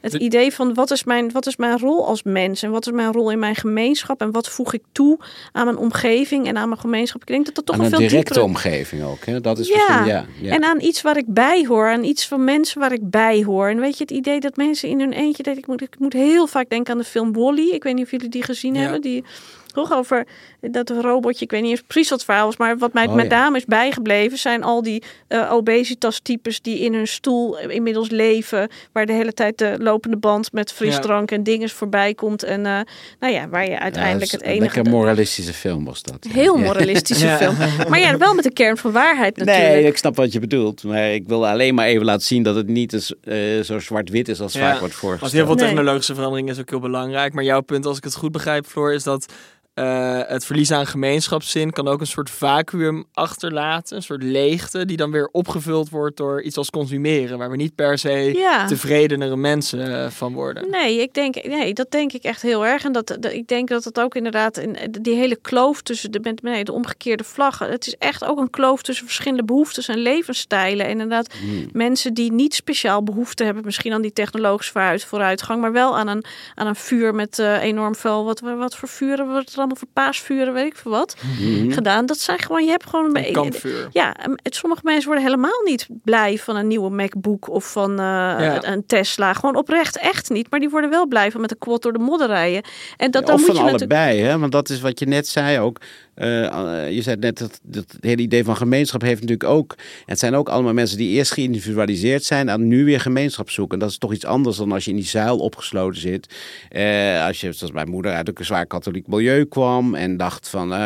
[SPEAKER 3] het idee van wat is, mijn, wat is mijn rol als mens en wat is mijn rol in mijn gemeenschap en wat voeg ik toe aan mijn omgeving en aan mijn gemeenschap. Ik denk dat dat toch
[SPEAKER 2] aan
[SPEAKER 3] een veel
[SPEAKER 2] directe omgeving ook. Hè? Dat is ja. Ja,
[SPEAKER 3] ja. En aan iets waar ik bij hoor, aan iets van mensen waar ik bij hoor. En weet je, het idee dat mensen in hun eentje, dat ik moet, ik moet heel vaak denken aan de film Wally. Ik weet niet of jullie die gezien hebben. Die toch over dat robotje. Ik weet niet eens precies wat het verhaal was, maar wat mij oh, met name is bijgebleven zijn al die uh, obesitas-types die in hun stoel inmiddels leven, waar de hele tijd de lopende band met frisdrank en dingen voorbij komt. En uh, nou ja, waar je uiteindelijk het enige.
[SPEAKER 2] Een moralistische film was dat.
[SPEAKER 3] Heel moralistische film. Maar ja, wel met de kern van waarheid natuurlijk.
[SPEAKER 2] Nee, ik snap wat je bedoelt. Maar ik wil alleen maar even laten zien dat het niet is, uh, zo zwart-wit is als vaak wordt voorgesteld.
[SPEAKER 1] Want heel veel technologische verandering is ook heel belangrijk. Maar jouw punt, als ik het goed begrijp, Floor, is dat uh, het verlies aan gemeenschapszin kan ook een soort vacuüm achterlaten. Een soort leegte die dan weer opgevuld wordt door iets als consumeren. Waar we niet per se ja. tevredenere mensen uh, van worden.
[SPEAKER 3] Nee, ik denk, nee, dat denk ik echt heel erg. En dat, dat ik denk dat het ook inderdaad in die hele kloof tussen de, nee, de omgekeerde vlaggen. Het is echt ook een kloof tussen verschillende behoeftes en levensstijlen. En inderdaad, hmm. mensen die niet speciaal behoefte hebben, misschien aan die technologische vooruitgang, maar wel aan een, aan een vuur met uh, enorm veel. Wat, wat voor vuren wordt er dan? Allemaal voor paasvuren, weet ik veel wat, mhm. gedaan. Dat zijn gewoon, je hebt gewoon
[SPEAKER 1] een kampvuur.
[SPEAKER 3] Ja, sommige mensen worden helemaal niet blij van een nieuwe MacBook of van uh, een Tesla. Gewoon oprecht echt niet. Maar die worden wel blij van met een quad door de modder rijden. En dat, dan
[SPEAKER 2] of
[SPEAKER 3] moet
[SPEAKER 2] van
[SPEAKER 3] je
[SPEAKER 2] allebei, hè? Want dat is wat je net zei ook. Uh, je zei net dat, dat het hele idee van gemeenschap heeft natuurlijk ook. Het zijn ook allemaal mensen die eerst geïndividualiseerd zijn en nu weer gemeenschap zoeken. Dat is toch iets anders dan als je in die zuil opgesloten zit. Uh, als je, zoals mijn moeder uit een zwaar katholiek milieu kwam en dacht van uh,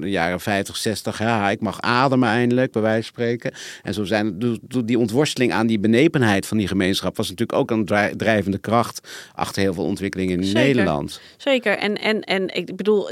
[SPEAKER 2] de jaren 50, 60, ja, ik mag ademen eindelijk, bij wijze van spreken. En zo zijn die ontworsteling aan die benepenheid van die gemeenschap was natuurlijk ook een drijvende kracht achter heel veel ontwikkelingen in Nederland.
[SPEAKER 3] Zeker. En, en, en ik bedoel,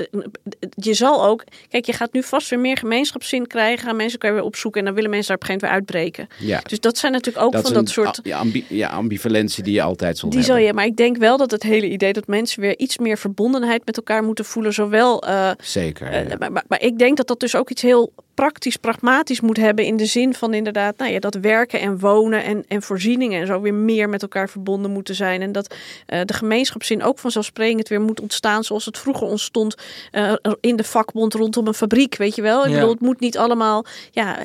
[SPEAKER 3] je zal ook Kijk, je gaat nu vast weer meer gemeenschapszin krijgen. Gaan mensen kan weer opzoeken en dan willen mensen daar op een gegeven moment weer uitbreken. Ja. Dus dat zijn natuurlijk ook dat van dat soort.
[SPEAKER 2] Ja, ambi ja, ambivalentie die je altijd zal
[SPEAKER 3] die
[SPEAKER 2] hebben.
[SPEAKER 3] Zal je, maar ik denk wel dat het hele idee dat mensen weer iets meer verbondenheid met elkaar moeten voelen. Zowel. Uh,
[SPEAKER 2] Zeker.
[SPEAKER 3] Uh, maar, maar, maar, ik denk dat dat dus ook iets heel praktisch, pragmatisch moet hebben. In de zin van inderdaad, nou ja, dat werken en wonen en, en voorzieningen en zo weer meer met elkaar verbonden moeten zijn. En dat uh, de gemeenschapszin ook vanzelfsprekend weer moet ontstaan zoals het vroeger ontstond uh, in de vakbond rondom een fabriek. Weet je wel? Ik bedoel, het moet niet allemaal, ja,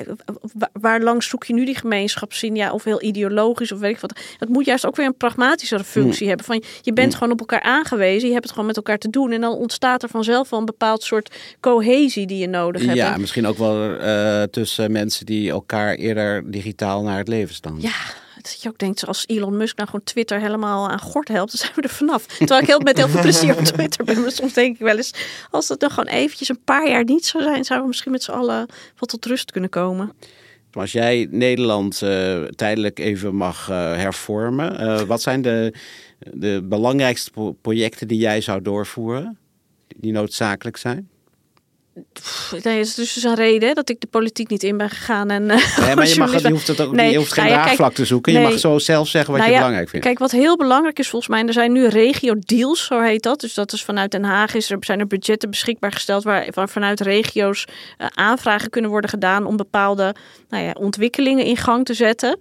[SPEAKER 3] waar langs zoek je nu die gemeenschapszin? Ja, of heel ideologisch of weet ik wat. Het moet juist ook weer een pragmatischere functie hebben. Van je bent gewoon op elkaar aangewezen, je hebt het gewoon met elkaar te doen. En dan ontstaat er vanzelf wel een bepaald soort cohesie die je nodig hebt.
[SPEAKER 2] Ja, misschien ook wel uh, tussen mensen die elkaar eerder digitaal naar het leven staan.
[SPEAKER 3] Ja, dat je ook denkt, als Elon Musk nou gewoon Twitter helemaal aan gort helpt, dan zijn we er vanaf. Terwijl ik heel, met heel veel plezier op Twitter ben. Maar soms denk ik wel eens, als het dan gewoon eventjes een paar jaar niet zou zijn, zouden we misschien met z'n allen wat tot rust kunnen komen.
[SPEAKER 2] Als jij Nederland uh, tijdelijk even mag uh, hervormen, uh, wat zijn de, de belangrijkste projecten die jij zou doorvoeren, die noodzakelijk zijn?
[SPEAKER 3] Nee, is dus een reden dat ik de politiek niet in ben gegaan. En,
[SPEAKER 2] uh, nee, maar je, mag, je hoeft, het ook, nee, je hoeft geen nou ja, draagvlak te zoeken. Nee. Je mag zo zelf zeggen wat
[SPEAKER 3] nou
[SPEAKER 2] je belangrijk vindt.
[SPEAKER 3] Kijk, wat heel belangrijk is volgens mij, er zijn nu regio-deals, zo heet dat. Dus dat is vanuit Den Haag is er, zijn er budgetten beschikbaar gesteld waar, waar vanuit regio's uh, aanvragen kunnen worden gedaan om bepaalde nou ja, ontwikkelingen in gang te zetten.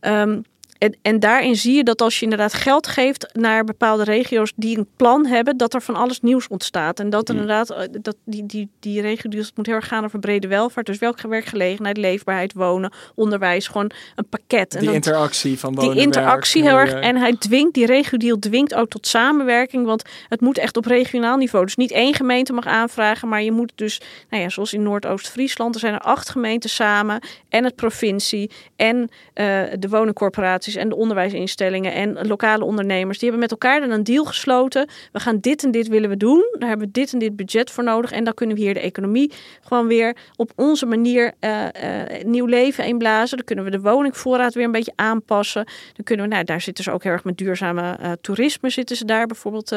[SPEAKER 3] Um, en, en daarin zie je dat als je inderdaad geld geeft naar bepaalde regio's die een plan hebben, dat er van alles nieuws ontstaat. En dat er inderdaad, eh, dat die, die, die regio die moet heel erg gaan over brede welvaart. Dus welke werkgelegenheid, leefbaarheid, wonen, onderwijs, gewoon een pakket.
[SPEAKER 1] En die interactie van wonen,
[SPEAKER 3] Die interactie heel erg. En hij dwingt, die regio dwingt ook tot samenwerking, want het moet echt op regionaal niveau. Dus niet één gemeente mag aanvragen, maar je moet dus, nou ja, zoals in Noordoost-Friesland, er zijn er acht gemeenten samen en het provincie en uh, de woningcorporaties en de onderwijsinstellingen en lokale ondernemers. Die hebben met elkaar dan een deal gesloten. We gaan dit en dit willen we doen. Daar hebben we dit en dit budget voor nodig. En dan kunnen we hier de economie gewoon weer op onze manier uh, uh, nieuw leven inblazen. Dan kunnen we de woningvoorraad weer een beetje aanpassen. Dan kunnen we, nou, daar zitten ze ook heel erg met duurzame uh, toerisme zitten ze daar bijvoorbeeld.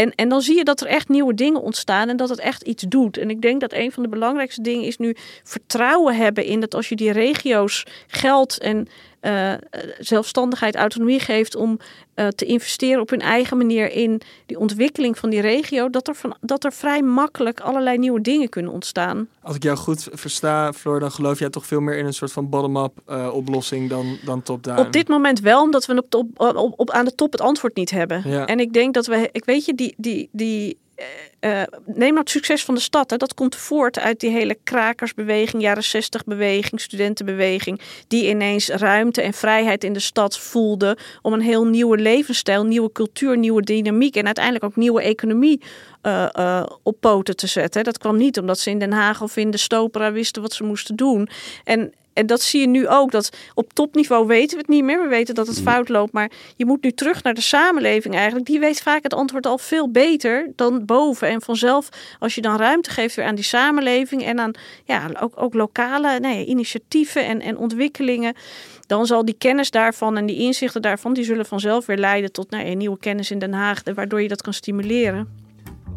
[SPEAKER 3] En, en dan zie je dat er echt nieuwe dingen ontstaan en dat het echt iets doet. En ik denk dat een van de belangrijkste dingen is nu vertrouwen hebben in dat als je die regio's geld en uh, zelfstandigheid, autonomie geeft om uh, te investeren op hun eigen manier in die ontwikkeling van die regio, dat er, van, dat er vrij makkelijk allerlei nieuwe dingen kunnen ontstaan.
[SPEAKER 1] Als ik jou goed versta, Floor, dan geloof jij toch veel meer in een soort van bottom-up uh, oplossing dan, dan top-down?
[SPEAKER 3] Op dit moment wel, omdat we op, op, aan de top het antwoord niet hebben. Ja. En ik denk dat we, ik weet je, die, die, die uh, neem nou het succes van de stad. Hè. Dat komt voort uit die hele krakersbeweging, jaren 60 beweging, studentenbeweging. Die ineens ruimte en vrijheid in de stad voelde om een heel nieuwe levensstijl, nieuwe cultuur, nieuwe dynamiek en uiteindelijk ook nieuwe economie uh, op poten te zetten. Dat kwam niet omdat ze in Den Haag of in de Stopera wisten wat ze moesten doen. En en dat zie je nu ook. Dat op topniveau weten we het niet meer. We weten dat het mm. fout loopt. Maar je moet nu terug naar de samenleving eigenlijk. Die weet vaak het antwoord al veel beter dan boven. En vanzelf, als je dan ruimte geeft weer aan die samenleving. En aan ja, ook, ook lokale nee, initiatieven en, en ontwikkelingen. Dan zal die kennis daarvan en die inzichten daarvan. Die zullen vanzelf weer leiden tot nou, nieuwe kennis in Den Haag. Waardoor je dat kan stimuleren.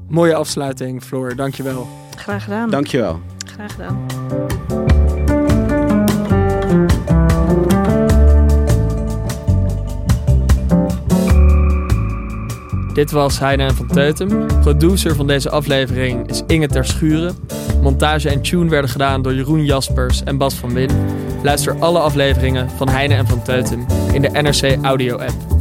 [SPEAKER 1] Mooie afsluiting, Floor. Dankjewel.
[SPEAKER 3] Graag gedaan.
[SPEAKER 2] Dankjewel.
[SPEAKER 3] Graag gedaan.
[SPEAKER 1] Dit was Heine van Teutem. Producer van deze aflevering is Inge ter Schuren. Montage en tune werden gedaan door Jeroen Jaspers en Bas van Win. Luister alle afleveringen van Heine en van Teutem in de NRC Audio app.